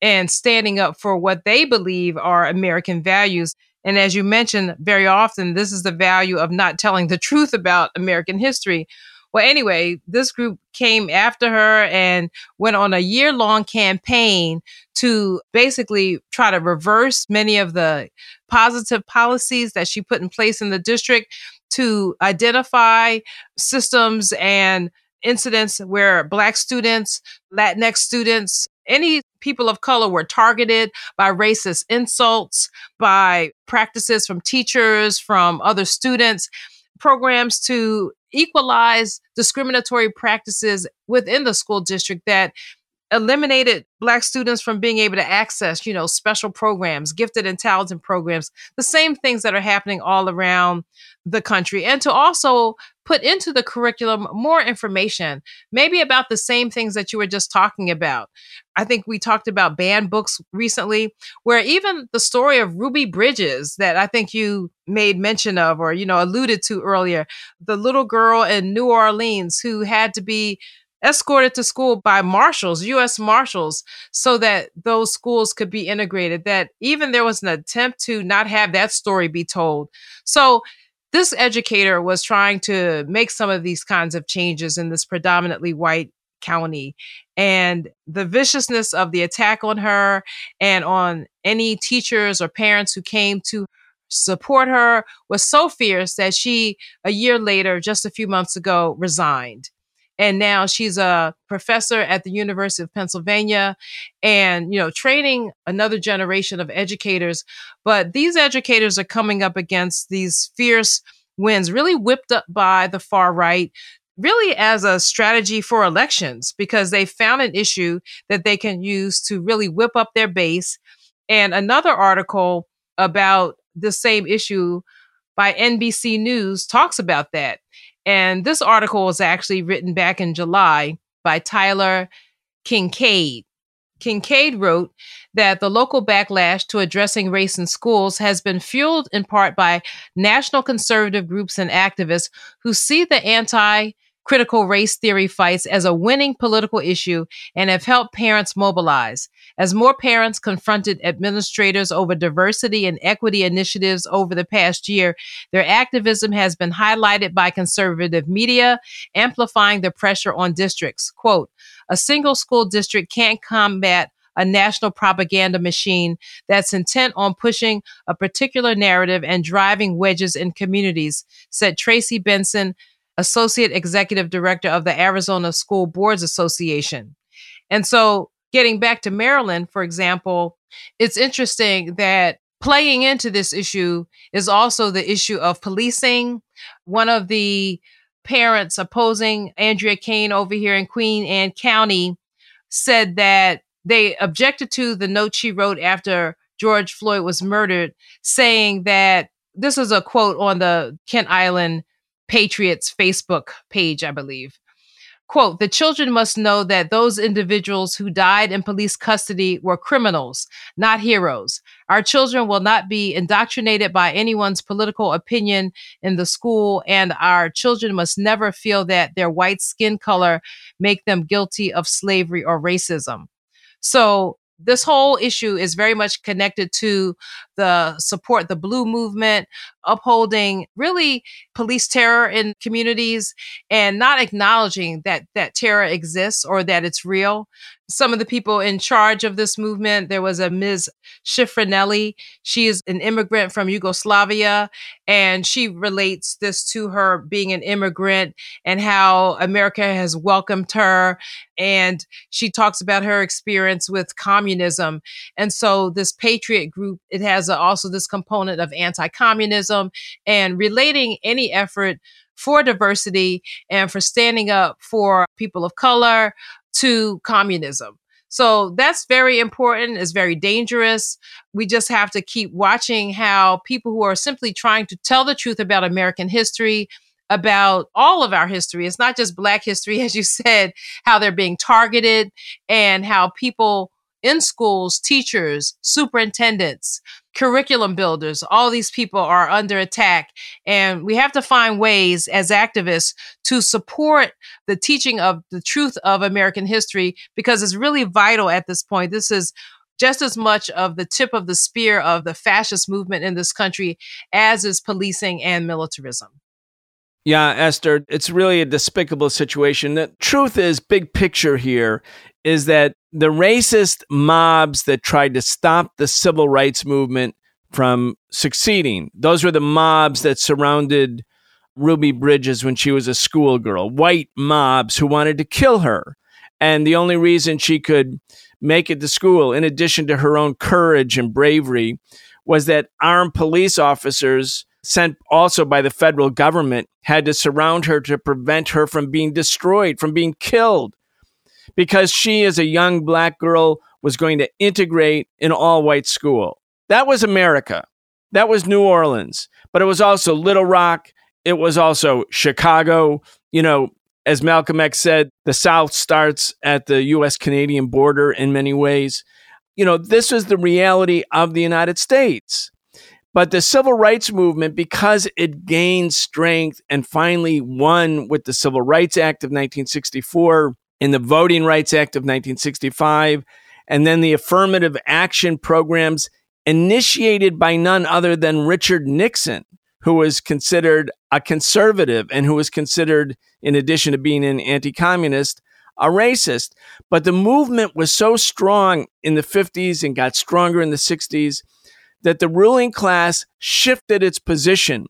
and standing up for what they believe are American values. And as you mentioned, very often, this is the value of not telling the truth about American history. Well, anyway, this group came after her and went on a year long campaign to basically try to reverse many of the positive policies that she put in place in the district to identify systems and incidents where Black students, Latinx students, any people of color were targeted by racist insults, by practices from teachers, from other students, programs to equalize discriminatory practices within the school district that eliminated black students from being able to access you know special programs gifted and talented programs the same things that are happening all around the country and to also put into the curriculum more information maybe about the same things that you were just talking about. I think we talked about banned books recently where even the story of ruby bridges that i think you made mention of or you know alluded to earlier the little girl in new orleans who had to be escorted to school by marshals, US marshals, so that those schools could be integrated. That even there was an attempt to not have that story be told. So this educator was trying to make some of these kinds of changes in this predominantly white county. And the viciousness of the attack on her and on any teachers or parents who came to support her was so fierce that she, a year later, just a few months ago, resigned and now she's a professor at the University of Pennsylvania and you know training another generation of educators. But these educators are coming up against these fierce winds really whipped up by the far right really as a strategy for elections because they found an issue that they can use to really whip up their base. And another article about the same issue by NBC News talks about that and this article was actually written back in July by Tyler Kingkade. Kingkade wrote that the local backlash to addressing race in schools has been fueled in part by national conservative groups and activists who see the anti critical race theory fights as a winning political issue and have helped parents mobilize. As more parents confronted administrators over diversity and equity initiatives over the past year, their activism has been highlighted by conservative media, amplifying the pressure on districts. Quote, a single school district can't combat a national propaganda machine that's intent on pushing a particular narrative and driving wedges in communities, said Tracy Benson, Associate Executive Director of the Arizona School Boards Association. And so, getting back to Maryland, for example, it's interesting that playing into this issue is also the issue of policing. One of the parents opposing Andrea Kane over here in Queen Anne County said that they objected to the note she wrote after George Floyd was murdered, saying that this is a quote on the Kent Island Patriots Facebook page, I believe. Quote, the children must know that those individuals who died in police custody were criminals, not heroes. Our children will not be indoctrinated by anyone's political opinion in the school, and our children must never feel that their white skin color make them guilty of slavery or racism. So this whole issue is very much connected to the support the blue movement upholding really police terror in communities and not acknowledging that that terror exists or that it's real some of the people in charge of this movement. There was a Ms. Ciaffarinelli. She is an immigrant from Yugoslavia, and she relates this to her being an immigrant and how America has welcomed her. And she talks about her experience with communism. And so, this Patriot group, it has a, also this component of anti communism and relating any effort for diversity and for standing up for people of color, to communism. So that's very important. It's very dangerous. We just have to keep watching how people who are simply trying to tell the truth about American history, about all of our history, it's not just Black history, <laughs> as you said, how they're being targeted and how people in schools, teachers, superintendents, curriculum builders, all these people are under attack. And we have to find ways as activists to support the teaching of the truth of American history because it's really vital at this point. This is just as much of the tip of the spear of the fascist movement in this country as is policing and militarism. Yeah, Esther, it's really a despicable situation. The truth is, big picture here, is that the racist mobs that tried to stop the civil rights movement from succeeding, those were the mobs that surrounded Ruby Bridges when she was a schoolgirl, white mobs who wanted to kill her. And the only reason she could make it to school, in addition to her own courage and bravery, was that armed police officers sent also by the federal government had to surround her to prevent her from being destroyed, from being killed, because she, as a young black girl, was going to integrate in all white school. That was America. That was New Orleans. But it was also Little Rock. It was also Chicago. You know, as Malcolm X said, the South starts at the US Canadian border in many ways. You know, this was the reality of the United States. But the civil rights movement, because it gained strength and finally won with the Civil Rights Act of 1964 and the Voting Rights Act of 1965, and then the affirmative action programs initiated by none other than Richard Nixon, who was considered a conservative and who was considered, in addition to being an anti communist, a racist. But the movement was so strong in the 50s and got stronger in the 60s that the ruling class shifted its position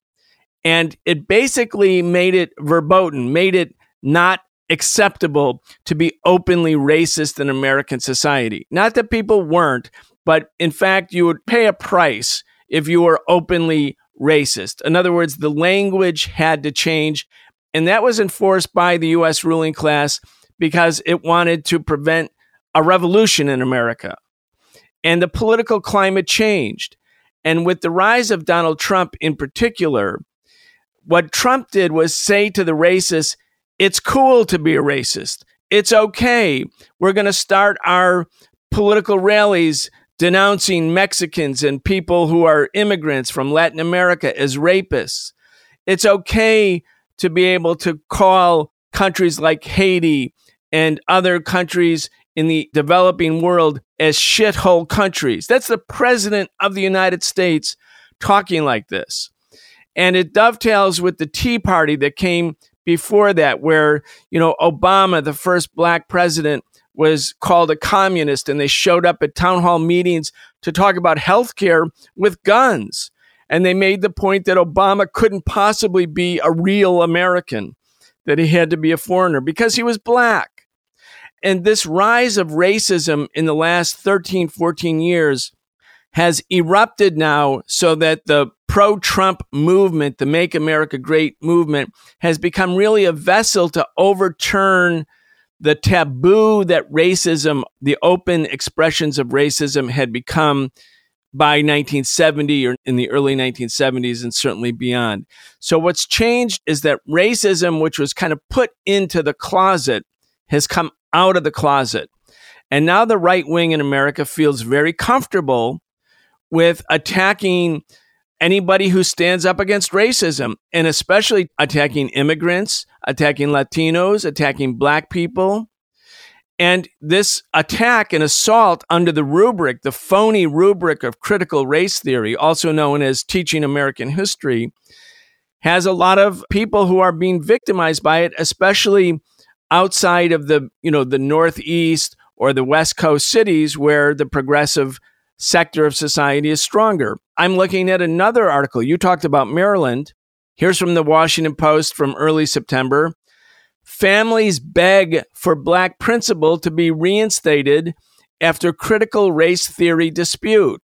and it basically made it verboten, made it not acceptable to be openly racist in American society. Not that people weren't, but in fact, you would pay a price if you were openly racist. In other words, the language had to change, and that was enforced by the US ruling class because it wanted to prevent a revolution in America. And the political climate changed. And with the rise of Donald Trump in particular, what Trump did was say to the racists, it's cool to be a racist. It's okay. We're going to start our political rallies denouncing Mexicans and people who are immigrants from Latin America as rapists. It's okay to be able to call countries like Haiti and other countries in the developing world as shithole countries. That's the president of the United States talking like this. And it dovetails with the Tea Party that came before that, where, you know, Obama, the first black president, was called a communist and they showed up at town hall meetings to talk about health care with guns. And they made the point that Obama couldn't possibly be a real American, that he had to be a foreigner because he was black and this rise of racism in the last 13, 14 years has erupted now so that the pro Trump movement, the Make America Great movement, has become really a vessel to overturn the taboo that racism, the open expressions of racism, had become by 1970 or in the early 1970s and certainly beyond. So, what's changed is that racism, which was kind of put into the closet, has come out of the closet. And now the right wing in America feels very comfortable with attacking anybody who stands up against racism and especially attacking immigrants, attacking Latinos, attacking black people. And this attack and assault under the rubric, the phony rubric of critical race theory, also known as teaching American history, has a lot of people who are being victimized by it, especially outside of the you know the northeast or the west coast cities where the progressive sector of society is stronger. I'm looking at another article. You talked about maryland. Here's from the washington post from early september. Families beg for black principal to be reinstated after critical race theory dispute.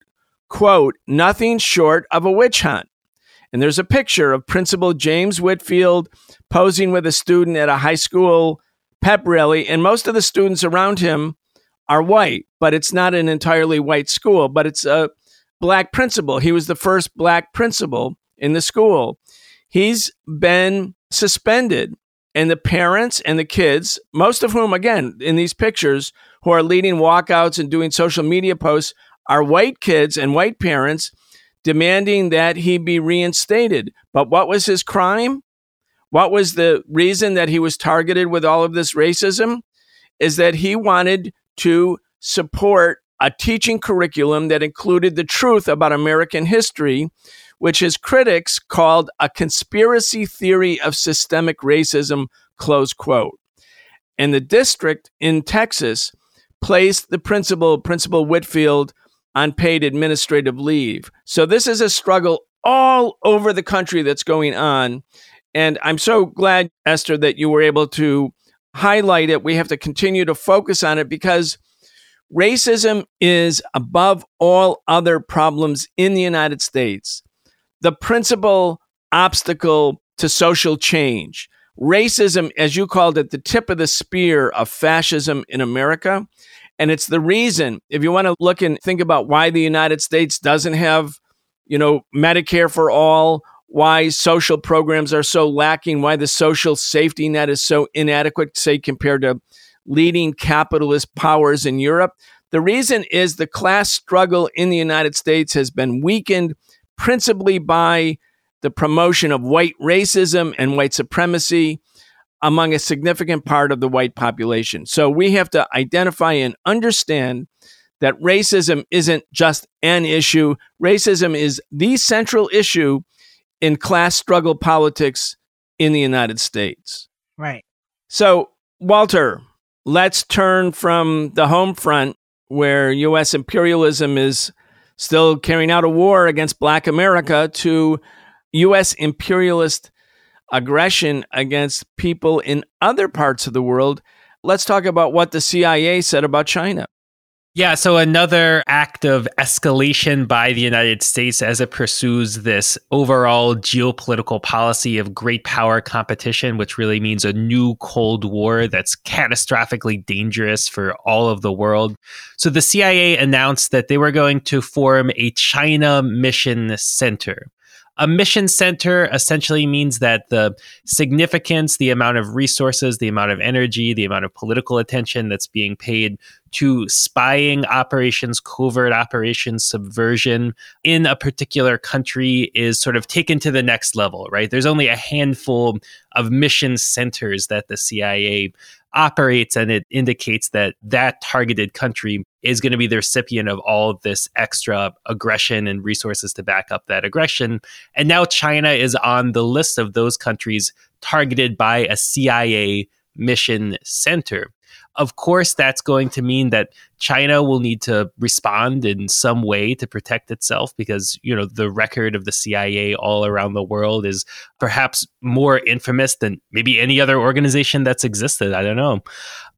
Quote nothing short of a witch hunt. And there's a picture of Principal James Whitfield posing with a student at a high school pep rally, and most of the students around him are white, but it's not an entirely white school, but it's a black principal. He was the first black principal in the school. He's been suspended, and the parents and the kids, most of whom, again, in these pictures, who are leading walkouts and doing social media posts, are white kids and white parents demanding that he be reinstated. But what was his crime? What was the reason that he was targeted with all of this racism? Is that he wanted to support a teaching curriculum that included the truth about American history, which his critics called a conspiracy theory of systemic racism, close quote. And the district in Texas placed the principal, Principal Whitfield, on paid administrative leave. So this is a struggle all over the country that's going on. And I'm so glad, Esther, that you were able to highlight it. We have to continue to focus on it because racism is above all other problems in the United States. The principal obstacle to social change. Racism, as you called it, the tip of the spear of fascism in America. And it's the reason, if you want to look and think about why the United States doesn't have, you know, Medicare for all, why social programs are so lacking, why the social safety net is so inadequate, say, compared to leading capitalist powers in Europe. The reason is the class struggle in the United States has been weakened principally by the promotion of white racism and white supremacy among a significant part of the white population. So we have to identify and understand that racism isn't just an issue, racism is the central issue in class struggle politics in the United States. Right. So, Walter, let's turn from the home front where US imperialism is still carrying out a war against black America to U.S. imperialist aggression against people in other parts of the world. Let's talk about what the CIA said about China. Yeah, so another act of escalation by the United States as it pursues this overall geopolitical policy of great power competition, which really means a new Cold War that's catastrophically dangerous for all of the world. So the CIA announced that they were going to form a China Mission Center. A mission center essentially means that the significance, the amount of resources, the amount of energy, the amount of political attention that's being paid to spying operations, covert operations, subversion in a particular country is sort of taken to the next level, right? There's only a handful of mission centers that the CIA operates, and it indicates that that targeted country is going to be the recipient of all of this extra aggression and resources to back up that aggression. And now China is on the list of those countries targeted by a CIA mission center. Of course, that's going to mean that China will need to respond in some way to protect itself because, you know, the record of the CIA all around the world is perhaps more infamous than maybe any other organization that's existed. I don't know.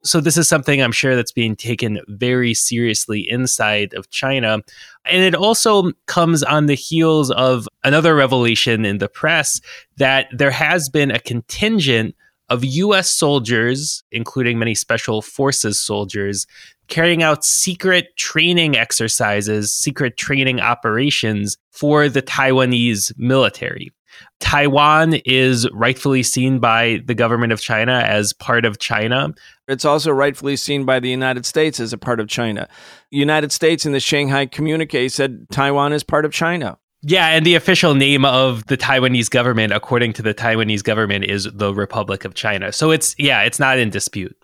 So, this is something I'm sure that's being taken very seriously inside of China. And it also comes on the heels of another revelation in the press that there has been a contingent of US soldiers, including many special forces soldiers, carrying out secret training exercises, secret training operations for the Taiwanese military. Taiwan is rightfully seen by the government of China as part of China. It's also rightfully seen by the United States as a part of China. United States in the Shanghai Communique said Taiwan is part of China. Yeah, and the official name of the Taiwanese government, according to the Taiwanese government, is the Republic of China. So it's, yeah, it's not in dispute.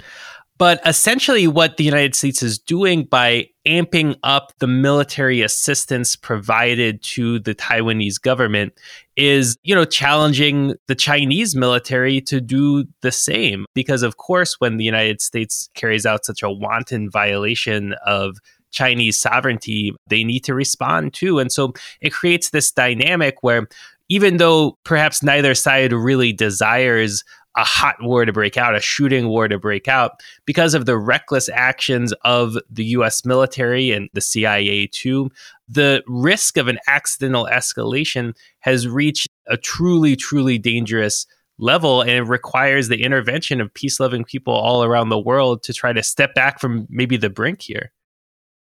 But essentially, what the United States is doing by amping up the military assistance provided to the Taiwanese government is, you know, challenging the Chinese military to do the same. Because, of course, when the United States carries out such a wanton violation of Chinese sovereignty, they need to respond to. And so it creates this dynamic where even though perhaps neither side really desires a hot war to break out, a shooting war to break out, because of the reckless actions of the US military and the CIA too, the risk of an accidental escalation has reached a truly, truly dangerous level and it requires the intervention of peace loving people all around the world to try to step back from maybe the brink here.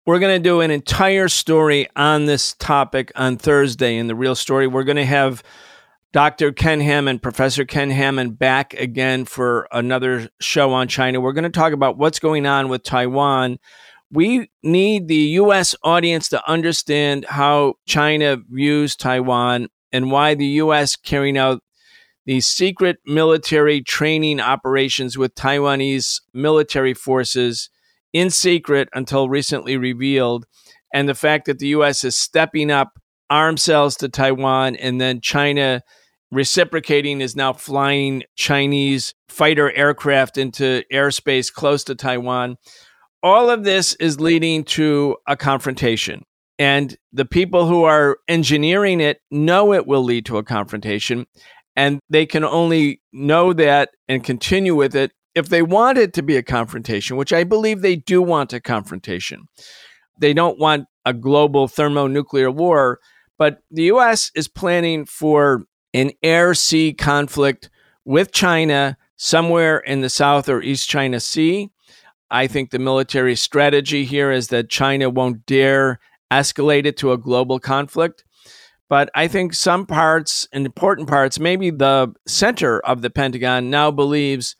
We're going to do an entire story on this topic on Thursday in the real story. We're going to have Dr. Ken Hammond, Professor Ken Hammond, back again for another show on China. We're going to talk about what's going on with Taiwan. We need the U.S. audience to understand how China views Taiwan and why the U.S. carrying out these secret military training operations with Taiwanese military forces in secret until recently revealed, and the fact that the U.S. is stepping up arm sales to Taiwan and then China reciprocating is now flying Chinese fighter aircraft into airspace close to Taiwan. All of this is leading to a confrontation. And the people who are engineering it know it will lead to a confrontation. And they can only know that and continue with it if they want it to be a confrontation, which I believe they do want a confrontation. They don't want a global thermonuclear war, but the US is planning for an air sea conflict with China somewhere in the South or East China Sea. I think the military strategy here is that China won't dare escalate it to a global conflict. But I think some parts and important parts, maybe the center of the Pentagon now believes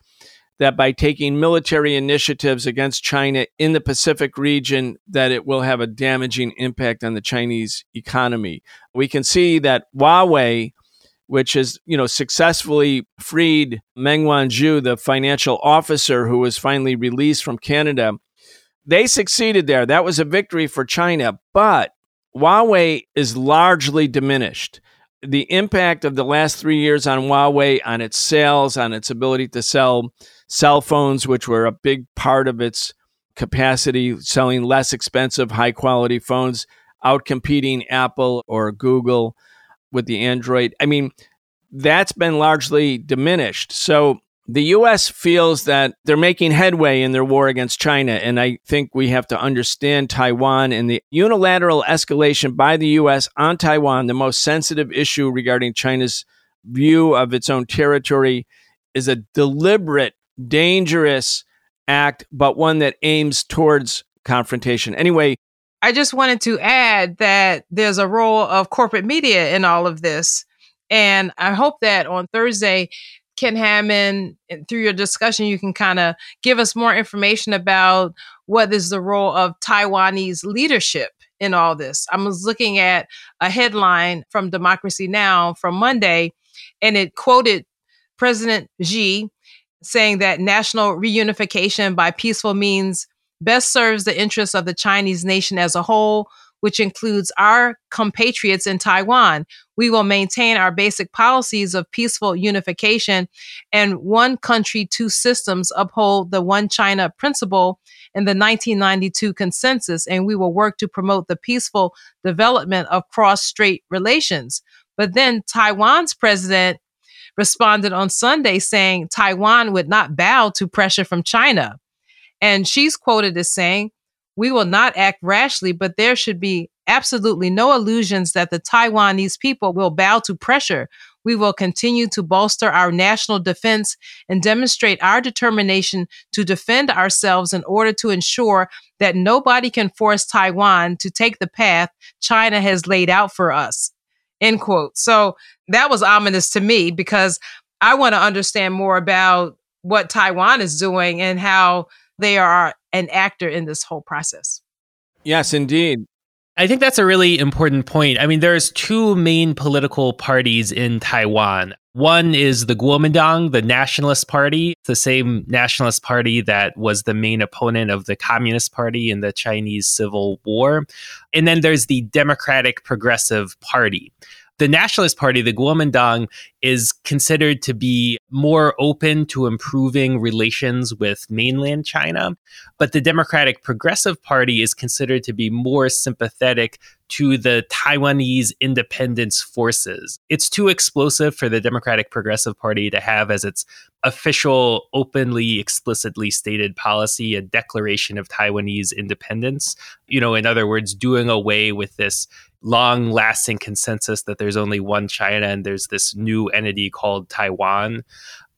that by taking military initiatives against China in the Pacific region that it will have a damaging impact on the Chinese economy. We can see that Huawei which has, you know, successfully freed Meng Wanzhou, the financial officer who was finally released from Canada. They succeeded there. That was a victory for China, but Huawei is largely diminished. The impact of the last three years on Huawei, on its sales, on its ability to sell cell phones, which were a big part of its capacity, selling less expensive, high quality phones, outcompeting Apple or Google with the Android. I mean, that's been largely diminished. So the US feels that they're making headway in their war against China. And I think we have to understand Taiwan and the unilateral escalation by the US on Taiwan, the most sensitive issue regarding China's view of its own territory, is a deliberate, dangerous act, but one that aims towards confrontation. Anyway, I just wanted to add that there's a role of corporate media in all of this. And I hope that on Thursday, Ken Hammond, through your discussion, you can kind of give us more information about what is the role of Taiwanese leadership in all this. I was looking at a headline from Democracy Now! from Monday, and it quoted President Xi saying that national reunification by peaceful means best serves the interests of the Chinese nation as a whole, which includes our compatriots in Taiwan. We will maintain our basic policies of peaceful unification and one country, two systems, uphold the one China principle in the 1992 consensus, and we will work to promote the peaceful development of cross strait relations. But then Taiwan's president responded on Sunday saying Taiwan would not bow to pressure from China. And she's quoted as saying, We will not act rashly, but there should be absolutely no illusions that the Taiwanese people will bow to pressure. We will continue to bolster our national defense and demonstrate our determination to defend ourselves in order to ensure that nobody can force Taiwan to take the path China has laid out for us. End quote. So that was ominous to me because I want to understand more about what Taiwan is doing and how they are an actor in this whole process. Yes, indeed. I think that's a really important point. I mean, there's two main political parties in Taiwan. One is the Kuomintang, the Nationalist Party, the same Nationalist Party that was the main opponent of the Communist Party in the Chinese Civil War. And then there's the Democratic Progressive Party the Nationalist Party, the Kuomintang, is considered to be more open to improving relations with mainland China. But the Democratic Progressive Party is considered to be more sympathetic to the Taiwanese independence forces. It's too explosive for the Democratic Progressive Party to have as its official, openly, explicitly stated policy a declaration of Taiwanese independence. You know, in other words, doing away with this long lasting consensus that there's only one China and there's this new entity called Taiwan.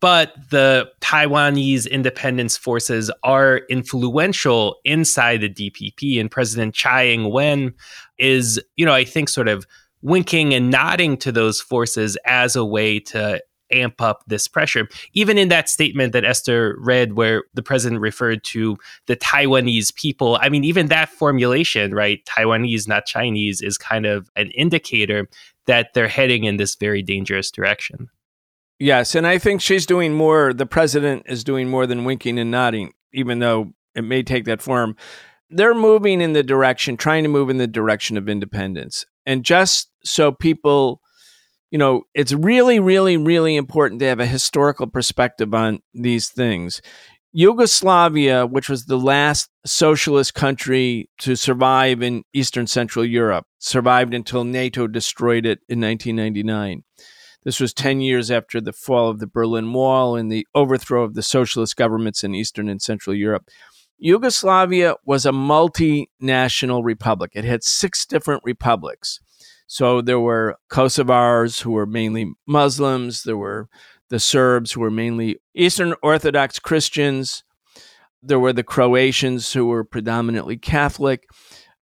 But the Taiwanese independence forces are influential inside the DPP, and President Tsai Ing wen is, you know, I think sort of winking and nodding to those forces as a way to amp up this pressure. Even in that statement that Esther read, where the president referred to the Taiwanese people, I mean, even that formulation, right? Taiwanese, not Chinese, is kind of an indicator that they're heading in this very dangerous direction. Yes. And I think she's doing more, the president is doing more than winking and nodding, even though it may take that form. They're moving in the direction, trying to move in the direction of independence. And just so people you know, it's really, really, really important to have a historical perspective on these things. Yugoslavia, which was the last socialist country to survive in Eastern Central Europe, survived until NATO destroyed it in 1999. This was 10 years after the fall of the Berlin Wall and the overthrow of the socialist governments in Eastern and Central Europe. Yugoslavia was a multinational republic. It had six different republics. So there were Kosovars who were mainly Muslims, there were the Serbs who were mainly Eastern Orthodox Christians, there were the Croatians who were predominantly Catholic.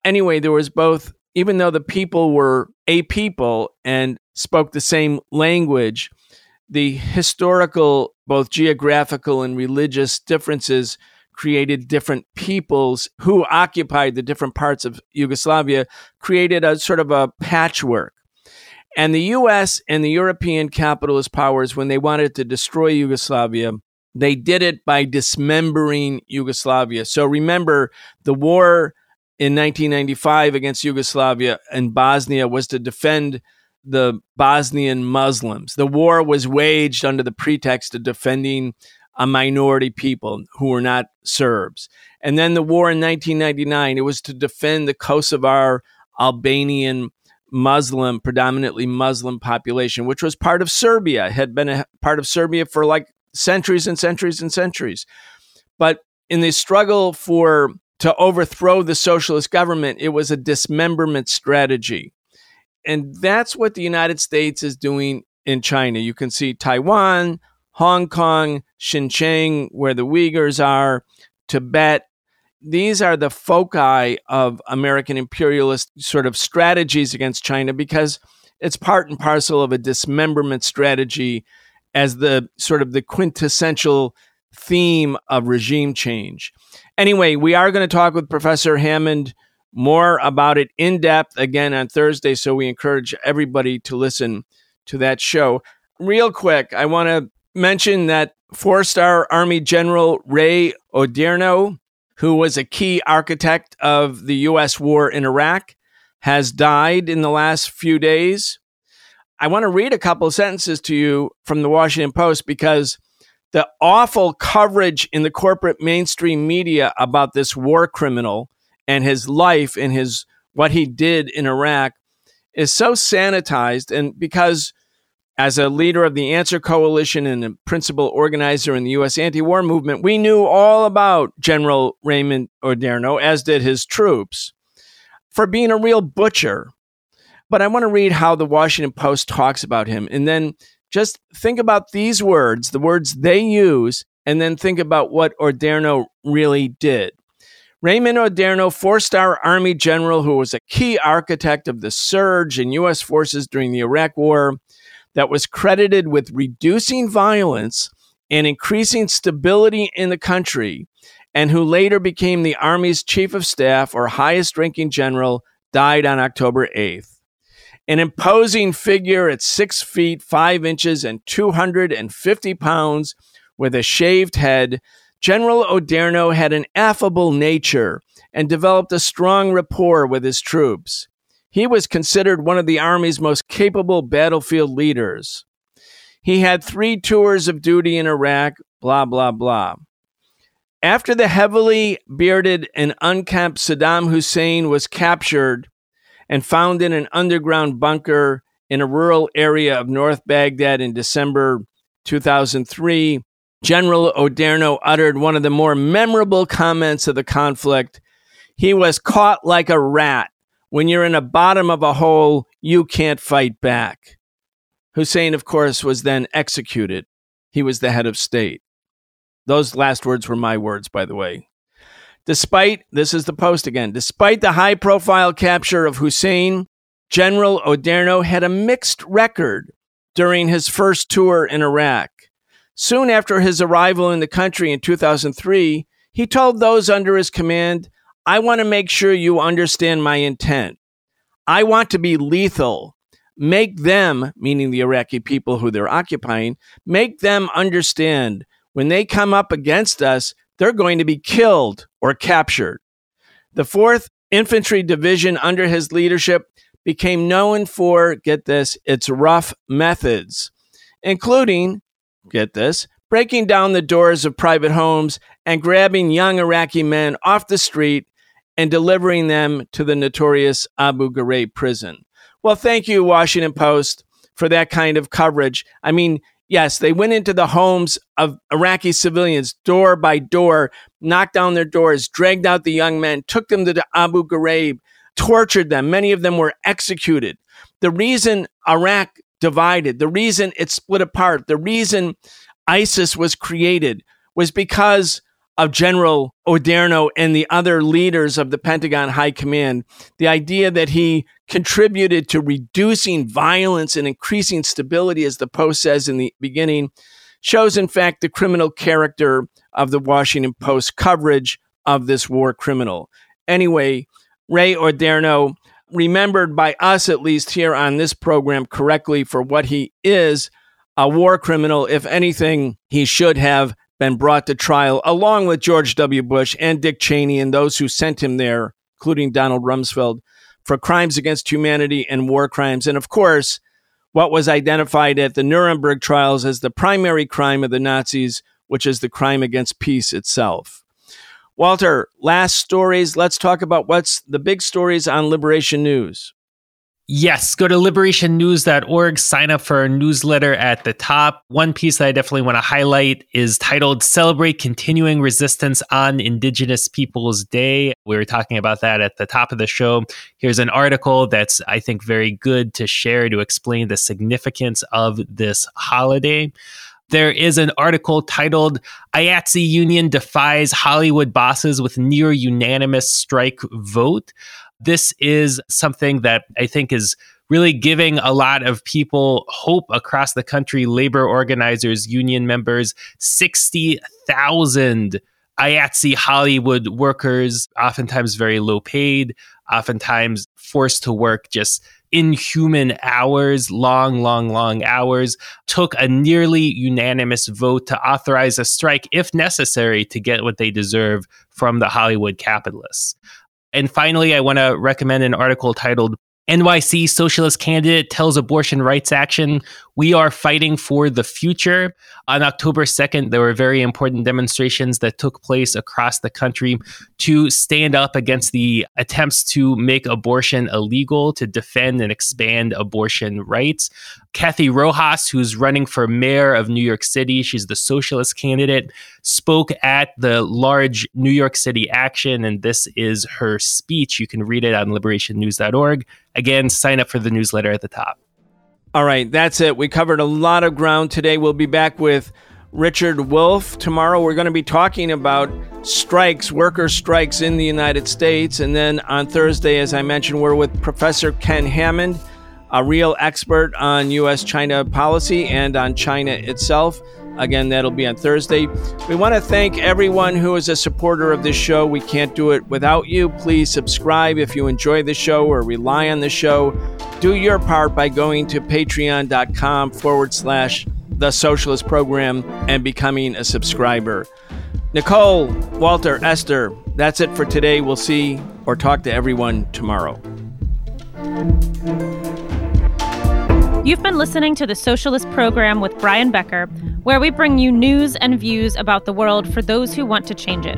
Anyway, there was both, even though the people were a people and spoke the same language, the historical, both geographical and religious differences created different peoples who occupied the different parts of Yugoslavia, created a sort of a patchwork. And the US and the European capitalist powers, when they wanted to destroy Yugoslavia, they did it by dismembering Yugoslavia. So remember, the war in 1995 against Yugoslavia and Bosnia was to defend the Bosnian Muslims. The war was waged under the pretext of defending a minority people who were not Serbs. And then the war in 1999, it was to defend the Kosovar Albanian Muslim, predominantly Muslim population, which was part of Serbia, had been a part of Serbia for like centuries and centuries and centuries. But in the struggle for to overthrow the socialist government, it was a dismemberment strategy. And that's what the United States is doing in China. You can see Taiwan, Hong Kong, Xinjiang, where the Uyghurs are, Tibet. These are the foci of American imperialist sort of strategies against China because it's part and parcel of a dismemberment strategy as the sort of the quintessential theme of regime change. Anyway, we are going to talk with Professor Hammond more about it in depth again on Thursday. So we encourage everybody to listen to that show. Real quick, I want to mention that four star Army General Ray Odierno, who was a key architect of the U.S. war in Iraq, has died in the last few days. I want to read a couple of sentences to you from the Washington Post because the awful coverage in the corporate mainstream media about this war criminal and his life and his what he did in Iraq is so sanitized and because as a leader of the Answer Coalition and a principal organizer in the U.S. anti war movement, we knew all about General Raymond Odierno, as did his troops, for being a real butcher. But I want to read how the Washington Post talks about him. And then just think about these words, the words they use, and then think about what Odierno really did. Raymond Odierno, four star Army general who was a key architect of the surge in U.S. forces during the Iraq War, that was credited with reducing violence and increasing stability in the country, and who later became the Army's chief of staff or highest ranking general, died on October 8th. An imposing figure at six feet, five inches, and 250 pounds with a shaved head General Odierno had an affable nature and developed a strong rapport with his troops. He was considered one of the Army's most capable battlefield leaders. He had three tours of duty in Iraq, blah, blah, blah. After the heavily bearded and unkempt Saddam Hussein was captured and found in an underground bunker in a rural area of North Baghdad in December 2003, General Odierno uttered one of the more memorable comments of the conflict. He was caught like a rat. When you're in the bottom of a hole, you can't fight back. Hussein, of course, was then executed. He was the head of state. Those last words were my words, by the way. Despite, this is the post again, despite the high profile capture of Hussein, General Odierno had a mixed record during his first tour in Iraq. Soon after his arrival in the country in 2003, he told those under his command, I want to make sure you understand my intent. I want to be lethal. Make them, meaning the Iraqi people who they're occupying, make them understand when they come up against us, they're going to be killed or captured. The 4th Infantry Division under his leadership became known for, get this, its rough methods, including get this, breaking down the doors of private homes and grabbing young Iraqi men off the street and delivering them to the notorious Abu Ghraib prison. Well, thank you, Washington Post, for that kind of coverage. I mean, yes, they went into the homes of Iraqi civilians door by door, knocked down their doors, dragged out the young men, took them to Abu Ghraib, tortured them. Many of them were executed. The reason Iraq divided, the reason it split apart, the reason ISIS was created was because of General Odierno and the other leaders of the Pentagon High Command. The idea that he contributed to reducing violence and increasing stability, as the Post says in the beginning, shows, in fact, the criminal character of the Washington Post coverage of this war criminal. Anyway, Ray Odierno, remembered by us at least here on this program correctly for what he is a war criminal. If anything, he should have been brought to trial along with George W. Bush and Dick Cheney and those who sent him there, including Donald Rumsfeld, for crimes against humanity and war crimes. And of course, what was identified at the Nuremberg trials as the primary crime of the Nazis, which is the crime against peace itself. Walter, last stories. Let's talk about what's the big stories on Liberation News. Yes, go to liberationnews.org, sign up for our newsletter at the top. One piece that I definitely want to highlight is titled Celebrate Continuing Resistance on Indigenous Peoples Day. We were talking about that at the top of the show. Here's an article that's, I think, very good to share to explain the significance of this holiday. There is an article titled IATSE Union Defies Hollywood Bosses with Near Unanimous Strike Vote. This is something that I think is really giving a lot of people hope across the country labor organizers, union members, 60,000 IATSE Hollywood workers, oftentimes very low paid, oftentimes forced to work just inhuman hours, long, long, long hours, took a nearly unanimous vote to authorize a strike if necessary to get what they deserve from the Hollywood capitalists. And finally, I want to recommend an article titled NYC Socialist Candidate Tells Abortion Rights Action We Are Fighting for the Future. On October 2nd, there were very important demonstrations that took place across the country to stand up against the attempts to make abortion illegal, to defend and expand abortion rights. Cathy Rojas, who's running for mayor of New York City, she's the socialist candidate, spoke at the large New York City action, and this is her speech. You can read it on liberationnews.org. Again, sign up for the newsletter at the top. All right, that's it. We covered a lot of ground today. We'll be back with Richard Wolff tomorrow. We're going to be talking about strikes, worker strikes in the United States. And then on Thursday, as I mentioned, we're with Professor Ken Hammond a real expert on U.S. China policy and on China itself. Again, that'll be on Thursday. We want to thank everyone who is a supporter of this show. We can't do it without you. Please subscribe if you enjoy the show or rely on the show. Do your part by going to patreon.com forward slash the socialist program and becoming a subscriber. Nicole, Walter, Esther, that's it for today. We'll see or talk to everyone tomorrow. You've been listening to the Socialist Program with Brian Becker, where we bring you news and views about the world for those who want to change it.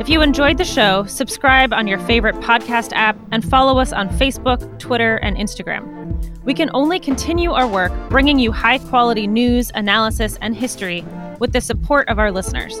If you enjoyed the show, subscribe on your favorite podcast app and follow us on Facebook, Twitter, and Instagram. We can only continue our work bringing you high quality news, analysis, and history with the support of our listeners.